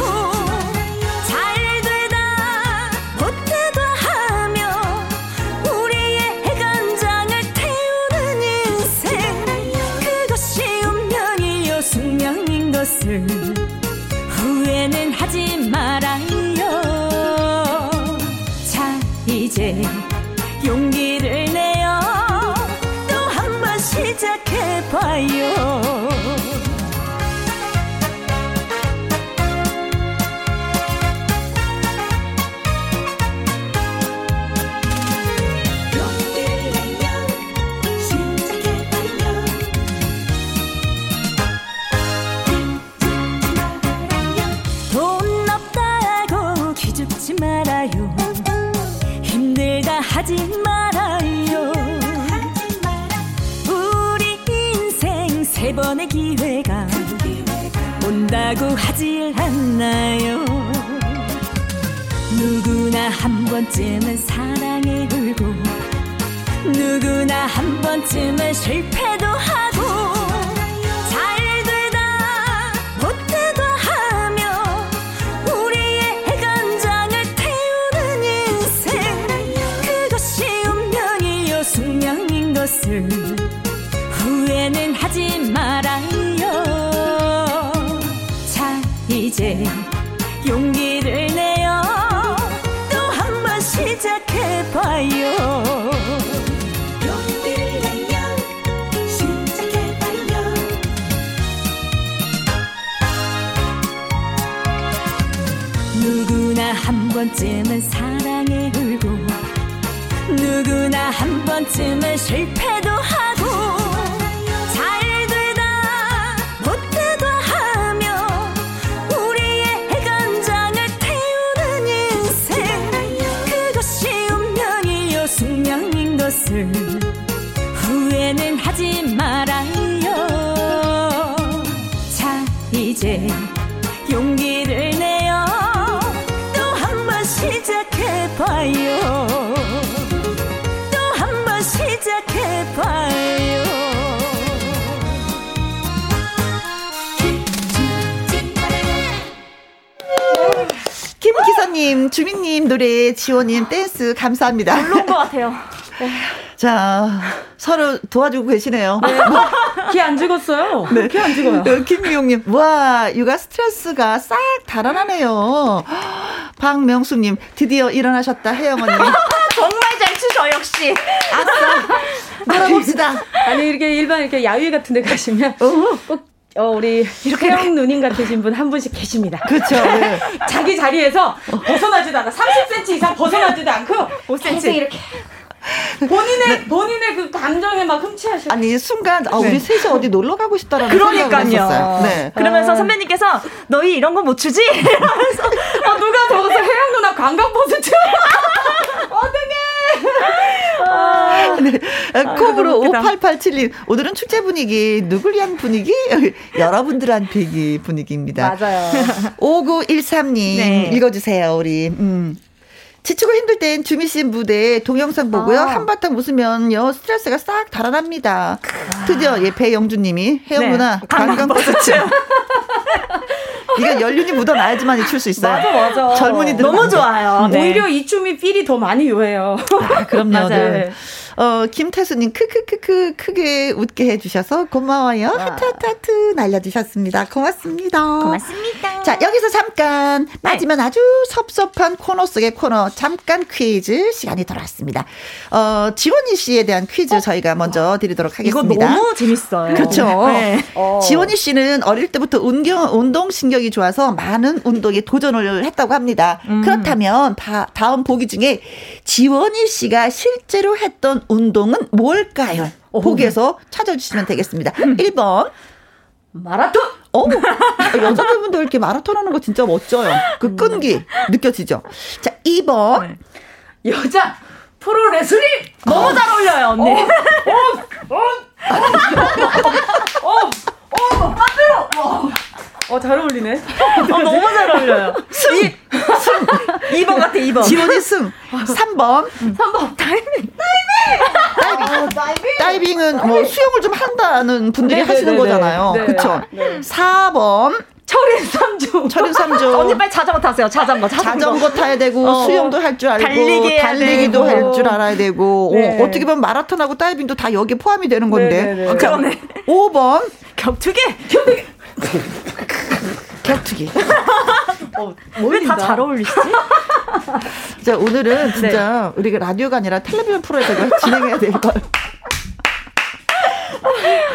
온다고 하질 않나요? 누구나 한 번쯤은 사랑에 울고 누구나 한 번쯤은 실패도 하고 번쯤은 사랑에 울고 누구나 한 번쯤은 실 주민님 노래, 지호님 댄스 감사합니다. 별로인 것 같아요. 자, 서로 도와주고 계시네요. 키안 죽었어요. 키안 죽어요. 어, 김미용님, 와, 육아 스트레스가 싹 달아나네요. 박명수님, 드디어 일어나셨다, 혜영 언니. 정말 잘 추셔, 역시. 놀아봅시다. 아니 이렇게 일반 이렇게 야외 같은 데 가시면 꼭 어, 우리 태영 누님 같으신 분 한 분씩 계십니다. 그렇죠. 네. 자기 자리에서 벗어나지도 않아. 30cm 이상 벗어나지도 않고 5cm. 계속 이렇게 본인의 본인의 그 감정에 막 흠치하셔. 아니 순간 아, 우리 네. 셋이 어디 놀러 가고 싶다라는 그러니까요. 했었어요. 네. 그러면서 선배님께서 너희 이런 거못 추지? 이러면서 아 누가 저기서 혜영 누나 관광버스 쳐. 네. 콩으 로 너무 웃기다. 5887님 오늘은 축제 분위기 누굴 위한 분위기? 여러분들한테 이 분위기입니다. 맞아요. 5913님 네. 읽어주세요 우리 음. 지치고 힘들 땐 주미 씨 무대 동영상 보고요 아. 한바탕 웃으면요 스트레스가 싹 달아납니다. 드디어 예 배영주 님이 혜영 네. 누나 관광버스 춤. 이건 연륜이 묻어나야지만 출 수 있어요. 맞아, 맞아. 젊은이들 너무 좋아요. 네. 오히려 이 춤이 필이 더 많이 요해요. 아, 그럼요. 맞아요. 네. 어, 김태수님, 크크크크, 크게 웃게 해주셔서 고마워요. 하트, 하트, 하트 날려주셨습니다. 고맙습니다. 고맙습니다. 자, 여기서 잠깐 빠지면 아주 섭섭한 코너 속의 코너, 잠깐 퀴즈 시간이 돌아왔습니다. 어, 지원이 씨에 대한 퀴즈 저희가 먼저 드리도록 이거 하겠습니다. 너무 재밌어요. 그렇죠. 네. 지원이 씨는 어릴 때부터 운경, 운동신경이 좋아서 많은 운동에 도전을 했다고 합니다. 음. 그렇다면 다, 다음 보기 중에 지원이 씨가 실제로 했던 운동은 뭘까요? 보기에서 찾아주시면 되겠습니다. 1번. 마라톤. 어, 여자분들 이렇게 마라톤 하는 거 진짜 멋져요. 그 끈기 느껴지죠? 자, 2번. 네. 여자 프로 레슬링. 너무 잘 어울려요, 언니. 어 잘 어울리네. 어, 너무 잘 어울려요. 이, 2번 같아, 2번. 지원이 승. 3번. 3번 다이빙. 다이빙. 다이빙 은 뭐 수영을 좀 한다는 분들이 네네네네. 하시는 거잖아요. 네. 그렇죠? 네. 4번. 철인 삼종. 철인 3종. 언니 빨리 자전거 타세요, 자전거. 자전거. 자전거 타야 되고 어. 수영도 할 줄 알고 달리기 달리기도. 할 줄 알아야 되고 네. 어, 어떻게 보면 마라톤하고 다이빙도 다 여기에 포함이 되는 건데. 네네네. 자, 그러네. 5번 격투기? 격투기. 왜다잘 어울리시지? 자, 오늘은 네. 진짜 우리가 라디오가 아니라 텔레비전 프로에서 진행해야 될 걸.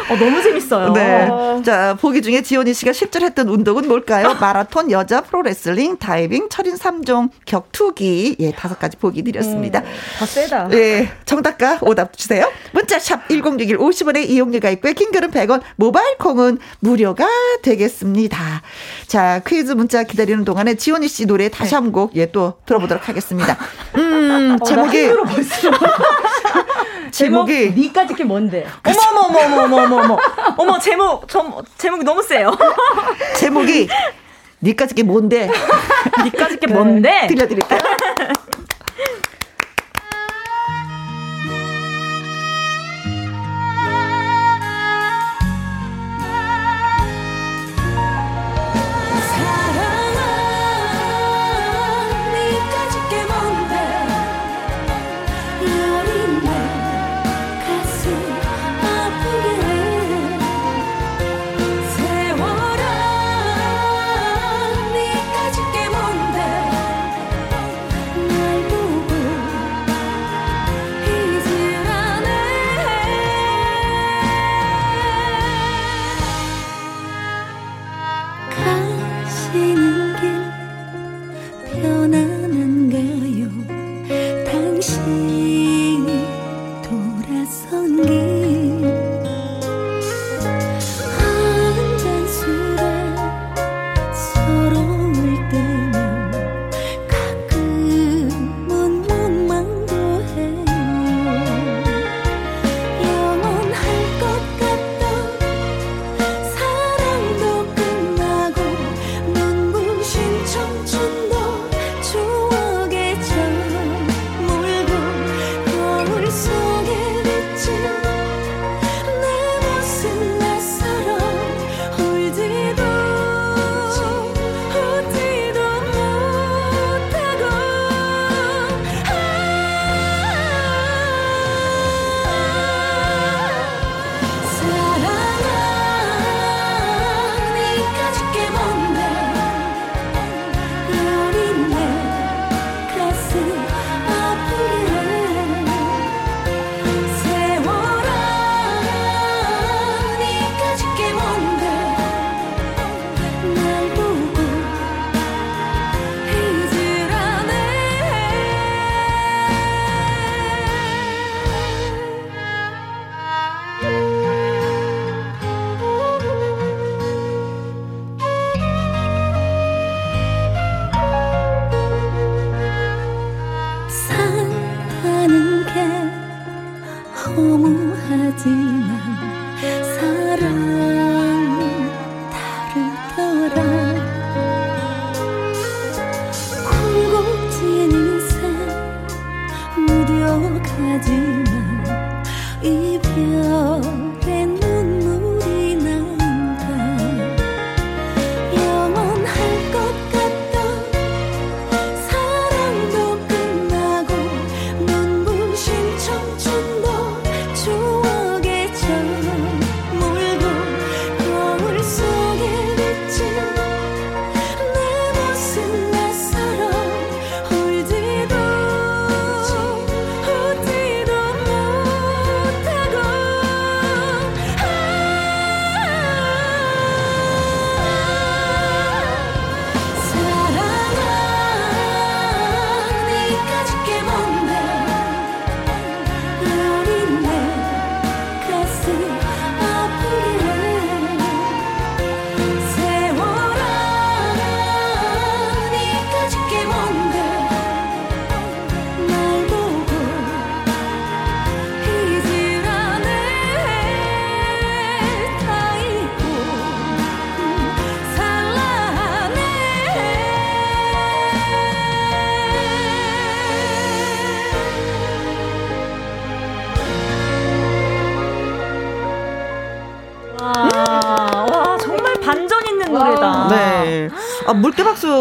어, 너무 재밌어요. 네. 자, 보기 중에 지원이 씨가 실제로 했던 운동은 뭘까요? 마라톤, 여자 프로레슬링, 다이빙, 철인 3종, 격투기. 예, 다섯 가지 보기 드렸습니다. 다 세다. 예, 정답과 오답 주세요. 문자샵 1061 50원의 이용료가 있고요. 킹글은 100원, 모바일 콩은 무료가 되겠습니다. 자, 퀴즈 문자 기다리는 동안에 지원이 씨 노래 다시 한 곡, 예, 또 들어보도록 하겠습니다. 음, 제목이, 제목이, 니까지 게 뭔데? 어머, 어머, 어머, 어머, 어머, 어머. 어머, 제목, 저, 제목이 너무 세요. 제목이, 니까지 게 뭔데? 니까지 게 뭔데? 들려드릴게요.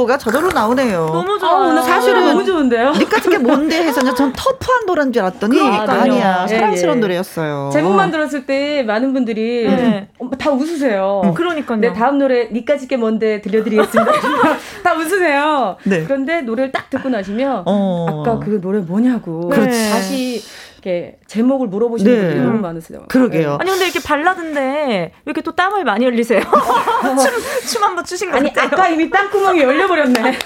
물개박수가 저절로 나오네요. 너무 아, 좋아요. 오늘 사실은 사실은 너무 좋은데요. 니까지 게 뭔데 해서 전 터프한 노래인 줄 알았더니 그러니까요. 아니야. 예, 사랑스러운 예. 노래였어요. 제목만 들었을 때 많은 분들이 네. 어, 다 웃으세요. 음. 그러니까요. 네, 다음 노래 니까지 게 뭔데 들려드리겠습니다. 다 웃으세요. 네. 그런데 노래를 딱 듣고 나시면 어. 아까 그 노래 뭐냐고 그렇지. 다시 이렇게 제목을 물어보시는 네. 분들이 너무 많으세요. 그러게요. 아니 근데 이렇게 발라드인데 왜 이렇게 또 땀을 많이 흘리세요? 춤, 춤 한번 추신 거 아니 같아요. 아까 이미 땅구멍이 열려버렸네.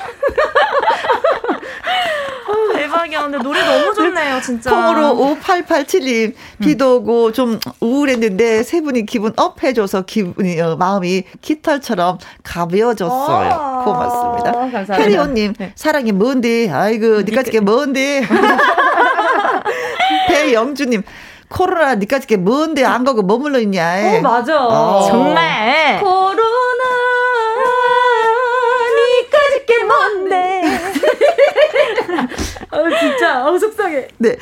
대박이야. 근데 노래 너무 좋네요, 진짜. 콩으로 5887님 비도 오고 좀 우울했는데 세 분이 기분 up 해줘서 기분이 어, 마음이 깃털처럼 가벼워졌어요. 아, 고맙습니다. 감사합니다. 해리온님 사랑이 뭔데? 아이고 니까짓 게 뭔데? 배영주님 코로나 니까짓 게 뭔데 안 가고 머물러 있냐? 어 맞아. 어. 정말. 코로나 니까지 게 뭔데? 어 진짜 어 속상해. 네.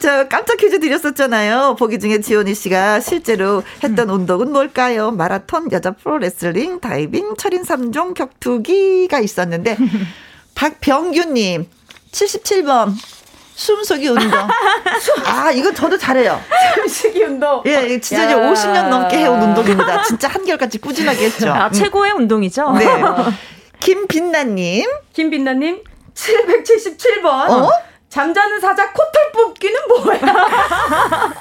저 깜짝 퀴즈 드렸었잖아요. 보기 중에 지원이 씨가 실제로 했던 운동은 뭘까요? 마라톤, 여자 프로레슬링, 다이빙, 철인 3종, 격투기가 있었는데 박병규 님 77번 숨속이 운동. 아, 이거 저도 잘해요. 숨쉬기 운동. 예, 진짜 이제 야. 50년 넘게 해온 운동입니다. 진짜 한결같이 꾸준하게 했죠. 아, 음. 최고의 운동이죠? 네. 김빛나님. 김빛나님 777번. 어? 잠자는 사자 코털 뽑기는 뭐야?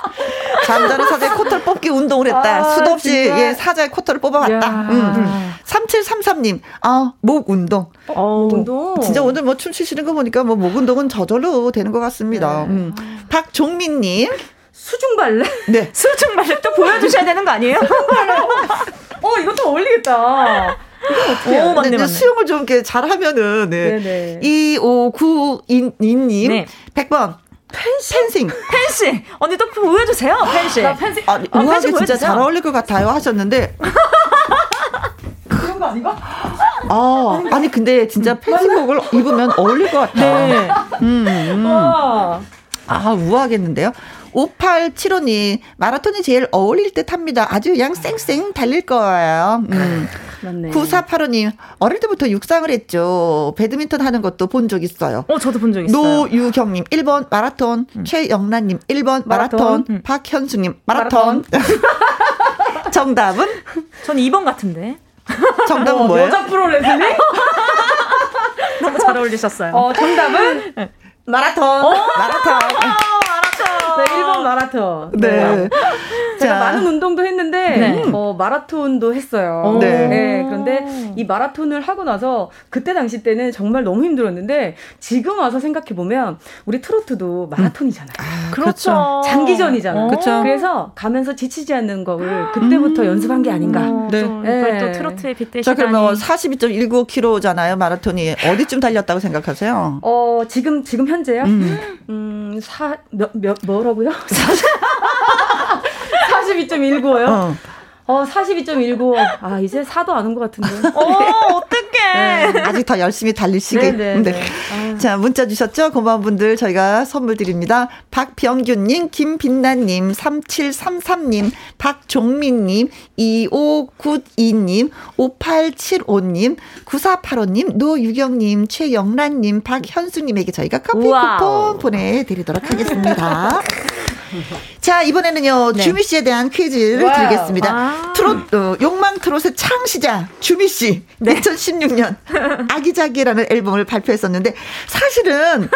잠자는 사자의 코털 뽑기 운동을 했다. 아, 수도 없이 진짜. 예, 사자의 코털을 뽑아봤다. 야. 음. 3733님, 아, 목 운동. 어, 운동. 진짜 오늘 뭐 춤추시는 거 보니까 뭐 목 운동은 저절로 되는 것 같습니다. 네. 음. 박종민님, 수중 발레. 네. 수중 발레 또 보여주셔야 되는 거 아니에요? 어 이것도 어울리겠다. 오, 맞네, 네, 맞네. 수영을 좀 이렇게 잘하면은, 네. 네네. 2592님, 네. 100번. 펜싱. 펜싱! 언니 또 보여주세요, 펜싱. 나 펜싱 아, 아, 우아하게 펜싱 진짜. 잘 어울릴 것 같아요 하셨는데. 그런 거 아닌가? 아, 아니, 근데 진짜 펜싱복을 입으면 어울릴 것 같아요. 네. 음, 음. 와. 아, 우아하겠는데요? 5875님, 마라톤이 제일 어울릴 듯 합니다. 아주 양 쌩쌩 달릴 거예요. 음. 맞네. 9485님, 어릴 때부터 육상을 했죠. 배드민턴 하는 것도 본 적 있어요. 어, 저도 본 적 있어요. 노유경님, 1번 마라톤. 최영란님, 1번 마라톤. 마라톤. 음. 박현수님, 마라톤. 정답은? 전 2번 같은데. 정답은 어, 뭐예요? 여자 프로 레슬링? 너무 잘 어울리셨어요. 어 정답은 마라톤. 마라톤. 네, 1번 마라톤. 네. 제가 자. 많은 운동도 했는데 네. 어, 마라톤도 했어요. 네. 그런데 이 마라톤을 하고 나서 그때 당시 때는 정말 너무 힘들었는데 지금 와서 생각해 보면 우리 트로트도 마라톤이잖아요. 그렇죠. 장기전이잖아. 어. 그쵸. 그래서 가면서 지치지 않는 거를 그때부터 연습한 게 아닌가. 어, 네. 네. 또 트로트에 자, 빗대시다니. 그러면 42.19km잖아요, 마라톤이. 어디쯤 달렸다고 생각하세요? 어 지금 지금 현재요? 음. 음, 사, 몇, 몇, 뭐라고요? 42.19요? 어. 어, 42.19. 아, 이제 사도 아는 것 같은데. 어, 어떡해. 아직 더 열심히 달리시길. 네, 네, 네. 아. 자, 문자 주셨죠? 고마운 분들 저희가 선물 드립니다. 박병규님, 김빛나님, 3733님, 박종민님, 2592님, 5875님, 9485님, 노유경님, 최영란님, 박현수님에게 저희가 커피 우와우. 쿠폰 보내드리도록 하겠습니다. 자, 이번에는요, 주미 씨에 대한 퀴즈를 와우. 드리겠습니다. 아. 트롯, 어, 욕망 트롯의 창시자, 주미 씨. 2016년, 아기자기라는 앨범을 발표했었는데, 사실은,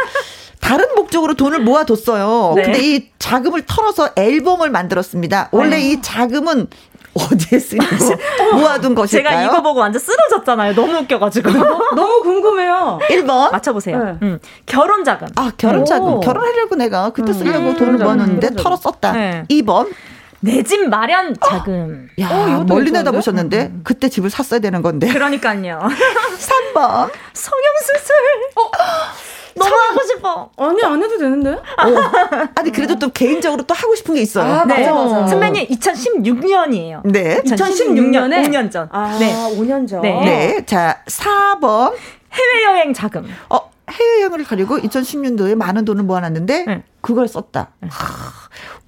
다른 목적으로 돈을 모아뒀어요. 네. 근데 이 자금을 털어서 앨범을 만들었습니다. 원래 이 자금은 어디에 쓰이고 모아둔 것일까요? 제가 이거 보고 완전 쓰러졌잖아요. 너무 웃겨가지고. 너무 궁금해요. 1번. 맞춰보세요. 네. 음, 결혼 자금. 아, 결혼 자금. 오. 결혼하려고 내가 그때 쓰려고 음, 돈을 모았는데. 털어 썼다. 네. 2번. 내 집 마련 자금. 야, 어, 멀리? 내다보셨는데 그때 집을 샀어야 되는 건데. 그러니까요. 3번. 성형수술. 너무 하고 싶어. 아니, 안 해도 되는데? 아니 그래도 또 개인적으로 또 하고 싶은 게 있어요. 아, 네. 맞아, 맞아. 선배님 2016년이에요. 네. 2016년 2016년에? 5년 전. 아, 네. 5년 전. 네. 네. 자, 4번. 해외여행 자금. 어, 해외여행을 가려고 2010년도에 많은 돈을 모아놨는데 네. 그걸 썼다. 하,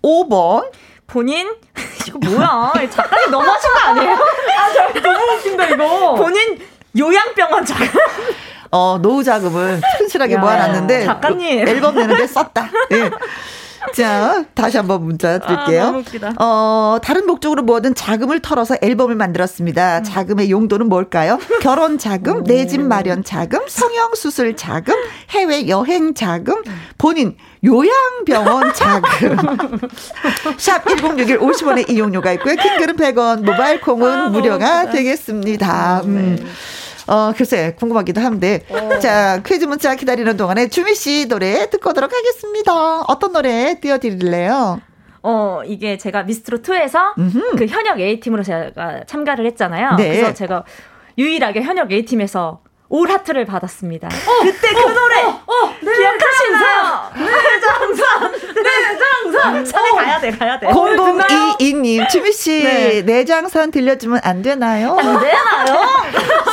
5번. 본인 이거 뭐야? 작가님 너무 하신 거 아니에요? 아, 저 너무 웃긴다 이거. 본인 요양병원 자금. 어, 노후 자금을 튼실하게 야, 모아놨는데 작가님. 앨범 내는데 썼다. 예. 자, 다시 한번 문자 드릴게요. 아, 너무 웃기다. 어, 다른 목적으로 모아둔 자금을 털어서 앨범을 만들었습니다. 자금의 용도는 뭘까요? 결혼 자금, 내 집 마련 자금, 성형 수술 자금, 해외 여행 자금, 본인 요양병원 자금. 샵 1061 50원의 이용료가 있고요. 킹글은 100원, 모바일 콩은 무료가 되겠습니다. 음. 어, 글쎄, 궁금하기도 한데. 자, 퀴즈 문자 기다리는 동안에 주미 씨 노래 듣고 오도록 하겠습니다. 어떤 노래 띄워드릴래요? 어, 이게 제가 미스트로 2에서 그 현역 A팀으로 제가 참가를 했잖아요. 네. 그래서 제가 유일하게 현역 A팀에서 올 하트를 받았습니다. 그때 그 노래 기억하시나요? 내장산, 내장산. 산에 가야 돼, 가야 돼. 0022님, 주미 씨, 네. 내장산 들려주면 안 되나요? 안 되나요?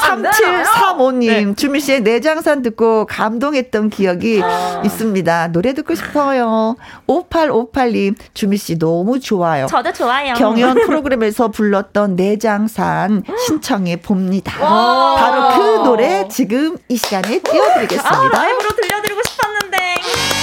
3735님, 주미 씨의 내장산 듣고 감동했던 기억이 있습니다. 노래 듣고 싶어요. 5858님, 주미 씨 너무 좋아요. 저도 좋아요. 경연 프로그램에서 불렀던 내장산 신청해 봅니다. 바로 그 노래 지금 이 시간에 아, 띄워드리겠습니다. 라이브로 들려드리고 싶었는데.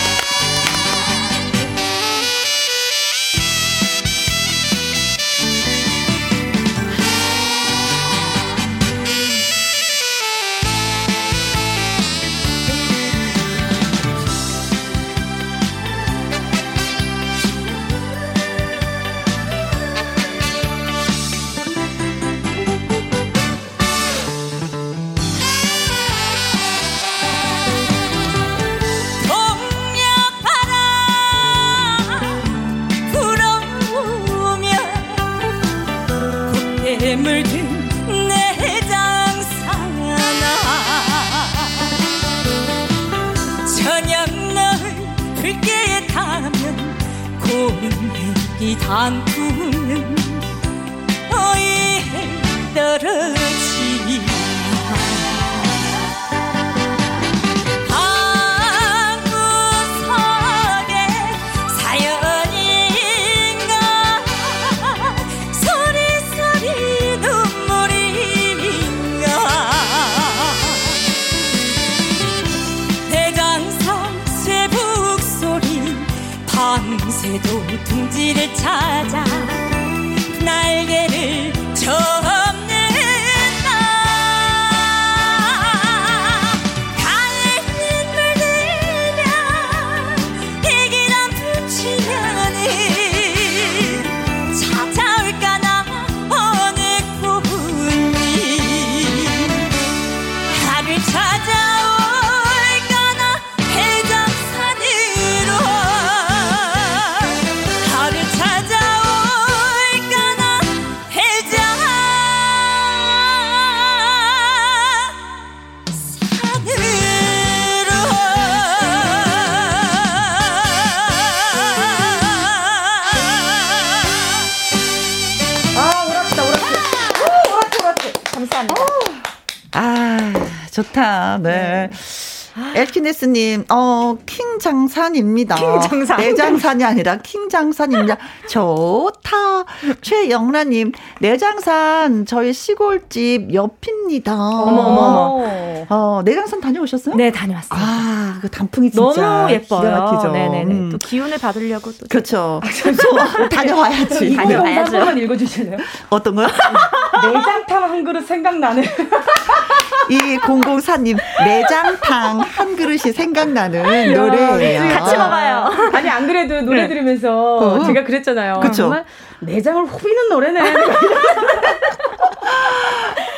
이 단풍은 어이해 떨어지 찾아 날개를 접 엘키네스님, 어, 킹 장산입니다. 킹 장산. 내 장산이 아니라 킹 장산입니다. 좋다. 최영란님, 내장산 저희 시골집 옆입니다. 어머, 어머, 어머. 어, 내장산 다녀오셨어요? 네, 다녀왔어요. 아, 그 단풍이 진짜 너무 예뻐요. 네네네. 음. 또 기운을 받으려고 또. 그렇죠. 다녀와야지. 이거 다녀와야죠. 한 번만 읽어주실래요? 어떤 거요? 내장탕 한 그릇 생각나는. 이 004님, 내장탕 한 그릇이 생각나는 노래예요. 같이 먹어요. 아니 안 그래도 노래 네. 들으면서 어. 제가 그랬잖아요. 그쵸. 정말 내장을 후비는 노래네.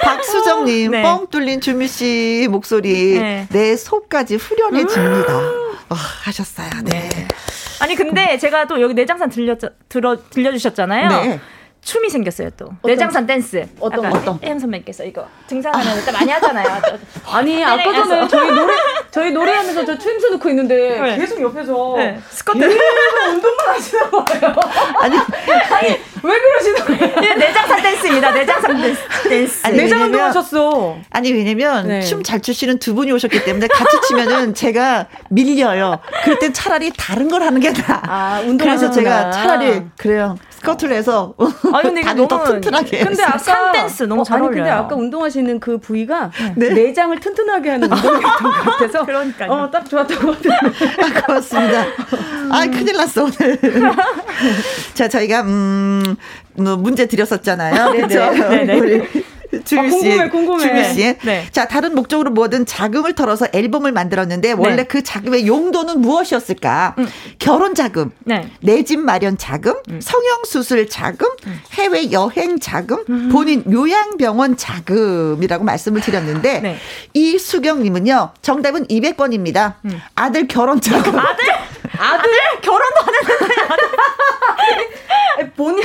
박수정님, 네. 뻥 뚫린 주미 씨 목소리, 네. 내 속까지 후련해집니다. 어, 하셨어요. 네. 아니 근데 제가 또 여기 내장산 들려 들어 들려주셨잖아요. 네. 춤이 생겼어요 또 내장산 댄스. 어떤 어떤? 혜영 선배님께서 이거 등산하면 일단 많이 하잖아요. 아니 아까 전에 저희 노래 저희 노래하면서 저 추임새 넣고 있는데 네. 계속 옆에서 네, 스쿼트. 계속 운동만 하시는 거예요. 아니, 왜 그러시는 거예요? 네, 내장산 댄스입니다. 내장산 댄스. 댄스. 아니, 내장 왜냐면- 운동 하셨어. 아니, 왜냐면 네. 춤잘 추시는 두 분이 오셨기 때문에 같이 추면은 제가 밀려요. 그럴 땐 차라리 다른 걸 하는 게 나아. 아, 운동을 그래서 제가. 차라리, 그래요. 스커트를 해서 아 근데 이게 너무 튼튼하게. 근데 아까 산댄스 너무 어, 잘 아니 어울려요. 근데 아까 운동하시는 그 부위가 네. 내장을 튼튼하게 하는 운동이었던 것 같아서 그러니까요. 어, 딱 좋았던 것 같아요. 아, 고맙습니다. 아, 큰일 났어, 오늘. 자, 저희가, 음, 뭐 문제 드렸었잖아요. 네, 그죠? 네, 네. 우리 주미 아, 씨. 궁금해, 궁금해. 주미 씨. 네. 자, 다른 목적으로 뭐든 자금을 털어서 앨범을 만들었는데, 원래 네. 그 자금의 용도는 무엇이었을까? 결혼 자금, 네. 내집 마련 자금, 성형 수술 자금, 해외 여행 자금, 본인 요양병원 자금이라고 말씀을 드렸는데, 네. 이수경님은요, 정답은 200번입니다. 아들 결혼 자금. 아들 아들 결혼도 안 했는데 본인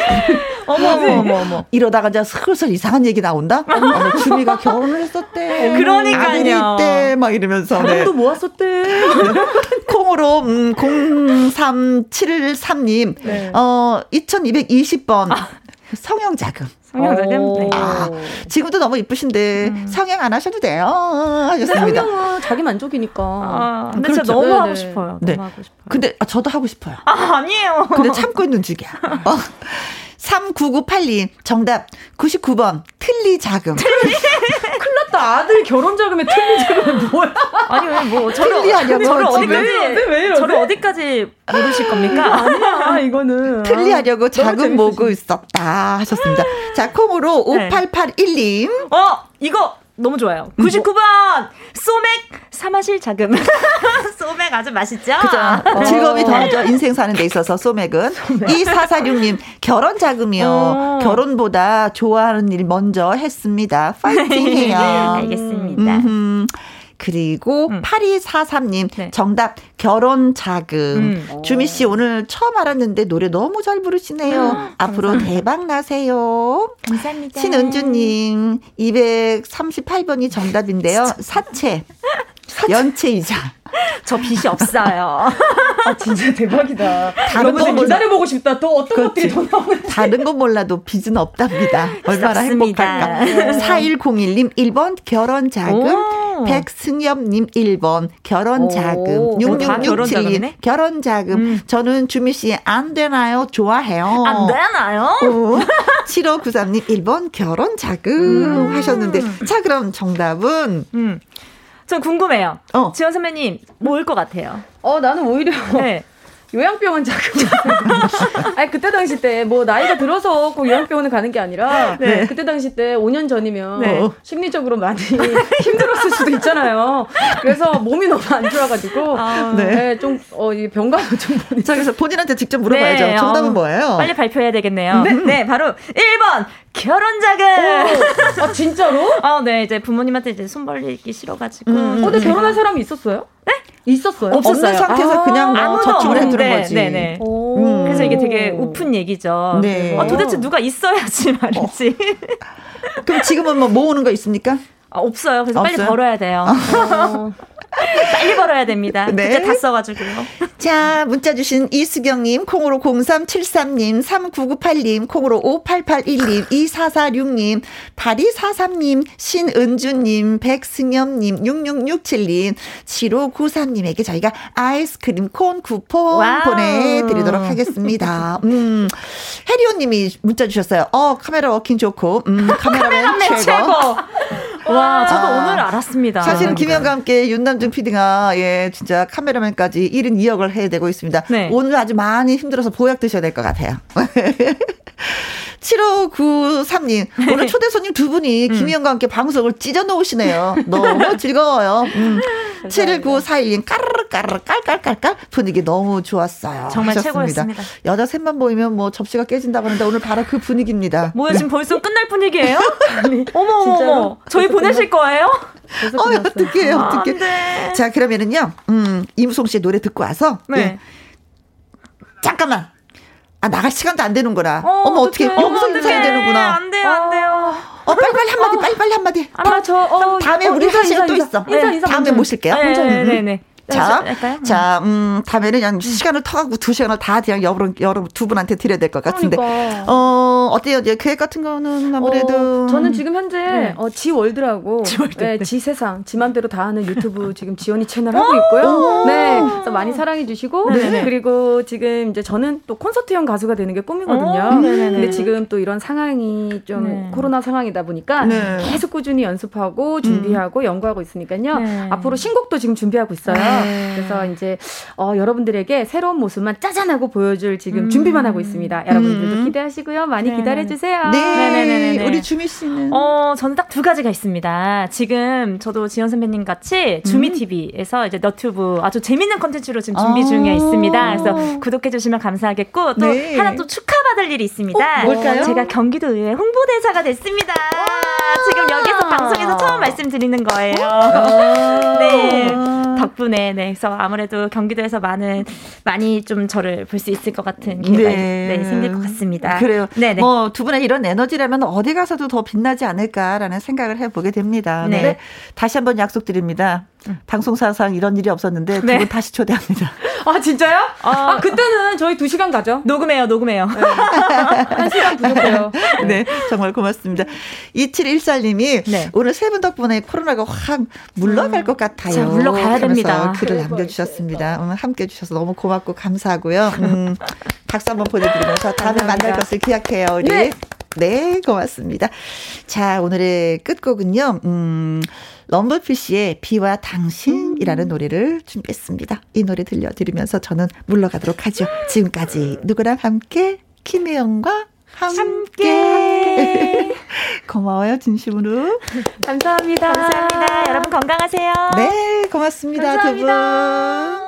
어머 어머 어머 어머. 이러다가 이제 슬슬 이상한 얘기 나온다? 어머, 주미가 결혼을 했었대. 그러니까요. 아들이 있대. 막 이러면서. 네. 또 모았었대. 콩으로, 음, 03713님, 네. 어, 2220번. 성형 자금. 성형자금. 네. 아, 지금도 너무 이쁘신데, 성형 안 하셔도 돼요. 하셨습니다. 성형은 자기 만족이니까. 아, 근데 그렇죠. 진짜 너무 네, 하고 네. 싶어요. 네. 너무 하고 싶어요. 근데, 아, 저도 하고 싶어요. 아 아니에요. 근데 참고 있는 중이야. 어. 3998님, 정답 99번, 틀리 자금. 큰일났다. 아들 결혼 자금에 틀리 자금이 뭐야? 아니 왜 뭐 저를 틀리 하냐고, 저를. 어디까지 왜? 왜? 저를 어디까지 모르실 겁니까? 아니야, 이거는. 틀리 하려고 자금. 모으고 있었다. 하셨습니다. 자, 콩으로 네. 5881님. 어 이거 너무 좋아요. 99번 소맥 사마실 자금. 소맥 아주 맛있죠? 그죠. 즐거움이 더하죠. 인생 사는 데 있어서 소맥은. 2446님, 결혼 자금이요. 어. 결혼보다 좋아하는 일 먼저 했습니다. 파이팅 해요. 알겠습니다. 음흠. 그리고 8243님 네. 정답 결혼 자금. 음. 주미 씨 오늘 처음 알았는데 노래 너무 잘 부르시네요. 앞으로 대박 나세요. 감사합니다. 신은주 님 238번이 정답인데요. 사채. 연체이자. 저 빚이 없어요. 아, 진짜 대박이다. 다른 건 몰라. 기다려보고 싶다. 또 어떤 것들이 더 나오는지. 다른 건 몰라도 빚은 없답니다. 얼마나 없습니다. 행복할까. 4101님 1번 결혼 자금. 오. 백승엽님 1번 결혼 자금. 오, 다 결혼 6667님 자금이네? 결혼 자금. 음. 저는 주미 씨 안 되나요? 좋아해요. 안 되나요? 7593님 1번 결혼 자금 하셨는데 자 그럼 정답은 음. 저 궁금해요. 어. 지원 선배님 뭐일 것 같아요? 어, 나는 오히려 네. 요양병원 자금. 아니, 그때 당시 때, 뭐, 나이가 들어서 꼭 요양병원을 가는 게 아니라, 네. 그때 당시 때 5년 전이면, 네. 심리적으로 많이 힘들었을 수도 있잖아요. 그래서 몸이 너무 안 좋아가지고, 아, 네. 네, 좀, 어, 이 병가도 좀 보니. 자 그래서 본인한테 직접 물어봐야죠. 네, 정답은 어, 뭐예요? 빨리 발표해야 되겠네요. 네. 바로 1번 결혼 자금. 아, 진짜로? 아, 네, 이제 부모님한테 이제 손 벌리기 싫어가지고. 음, 어, 근데 결혼한 사람이 있었어요? 네? 있었어요? 없었어요. 없는 상태에서 아, 그냥 뭐 아무도 저축을 해두는 거지. 네네. 오. 음. 그래서 이게 되게 우픈 얘기죠. 네. 아, 도대체 누가 있어야지 말이지. 그럼 지금은 뭐 모으는 거 있습니까? 아, 없어요. 그래서 빨리 없어요? 벌어야 돼요. 어. 빨리 벌어야 됩니다. 네. 그때 다 써가지고요. 자, 문자 주신 이수경님, 콩으로 0373님, 3998님, 콩으로 5881님, 2446님, 8243님, 신은주님, 백승엽님, 6667님, 7593님에게 저희가 아이스크림 콘 쿠폰 와우. 보내드리도록 하겠습니다. 음, 해리오님이 문자 주셨어요. 어, 카메라 워킹 좋고, 음, 카메라맨 카메라맨 최고. 최고. 와, 저도 아. 오늘 알았습니다. 사실은 김혜영과 함께 윤남중 PD가 예 진짜 카메라맨까지 1인 2역을 해야 되고 있습니다. 네. 오늘 아주 많이 힘들어서 보약 드셔야 될 것 같아요. 7593님, 오늘 초대 손님 두 분이 김혜영과 함께 방송을 찢어 놓으시네요. 너무 즐거워요. 음. 71941님, 까르르 까르르 깔깔깔깔 분위기 너무 좋았어요. 정말 하셨습니다. 최고였습니다. 여자 셋만 보이면 뭐 접시가 깨진다고 하는데 오늘 바로 그 분위기입니다. 뭐야, 지금 벌써 끝날 분위기예요? 어머, 어머. 저희 보내실 거예요? 어, 끝났어요. 어떡해, 아, 어떡해. 안 돼. 자, 그러면은요, 음, 이무송 씨의 노래 듣고 와서, 네. 예, 잠깐만. 아, 나갈 시간도 안 되는구나. 어, 어, 머 어떻게. 여기서 인사해야. 되는구나. 안 돼요, 안 돼요. 어, 빨리빨리 한마디, 빨리빨리 한마디. 아, 저, 어, 다음에 어, 우리 인사, 사실 또 인사, 있어. 인사, 인사 다음에. 모실게요. 네, 네, 네, 네. 자, 할까요? 자, 음, 다음에는 그냥 시간을 터가고 두 시간을 다 그냥 여러분, 여러분 두 분한테 드려야 될 것 같은데. 그러니까. 어, 어때요? 이제 계획 같은 거는 아무래도. 어, 저는 지금 현재 네. 어, 지월드라고 지월드, 네, 네. 지세상 지맘대로 다 하는 유튜브 지금 지원이 채널 하고 있고요. 네, 그래서 많이 사랑해 주시고 네네. 그리고 지금 이제 저는 또 콘서트형 가수가 되는 게 꿈이거든요. 어, 네네네. 근데 지금 또 이런 상황이 좀 네. 코로나 상황이다 보니까 네. 계속 꾸준히 연습하고 준비하고 연구하고 있으니까요. 네. 앞으로 신곡도 지금 준비하고 있어요. 네. 그래서 이제 어, 여러분들에게 새로운 모습만 짜잔하고 보여줄 지금 음. 준비만 하고 있습니다. 여러분들도 음. 기대하시고요. 많이 네네. 기다려 주세요. 네. 네네네네네. 우리 주미 씨는. 어, 저는 딱 두 가지가 있습니다. 지금 저도 지현 선배님 같이 주미 TV에서 이제 너튜브 아주 재밌는 컨텐츠로 지금 준비 아. 중에 있습니다. 그래서 구독해 주시면 감사하겠고 또 네. 하나 또 축하받을 일이 있습니다. 어, 뭘까요? 제가 경기도 의회 홍보대사가 됐습니다. 지금 여기서 방송에서 처음 말씀드리는 거예요. 네. 덕분에 네. 그래서 아무래도 경기도에서 많은 많이 좀 저를 볼 수 있을 것 같은 기회가 네. 생길 것 같습니다. 그래요. 네네. 뭐 두 분의 이런 에너지라면 어디 가서도 더 빛나지 않을까라는 생각을 해보게 됩니다. 네. 네. 다시 한번 약속드립니다. 방송사상 이런 일이 없었는데 두분 네. 다시 초대합니다. 아 진짜요? 어. 아 그때는 저희 2 시간 가죠. 녹음해요, 녹음해요. 한 시간 부족해요. 네, 정말 고맙습니다. 2714님이 네. 오늘 세 분 덕분에 코로나가 확 물러갈 것 같아요. 자, 물러가야 됩니다. 글을 남겨주셨습니다. 오늘 함께 해주셔서 너무 고맙고 감사하고요. 음, 박수 한번 보내드리면서 다음에 만날 것을 기약해요, 우리. 네. 네, 고맙습니다. 자, 오늘의 끝곡은요, 음, 럼버피쉬의 비와 당신이라는 노래를 준비했습니다. 이 노래 들려드리면서 저는 물러가도록 하죠. 지금까지 누구랑 함께, 김혜영과 함께. 고마워요, 진심으로. 감사합니다. 감사합니다. 여러분 건강하세요. 네, 고맙습니다, 두 분.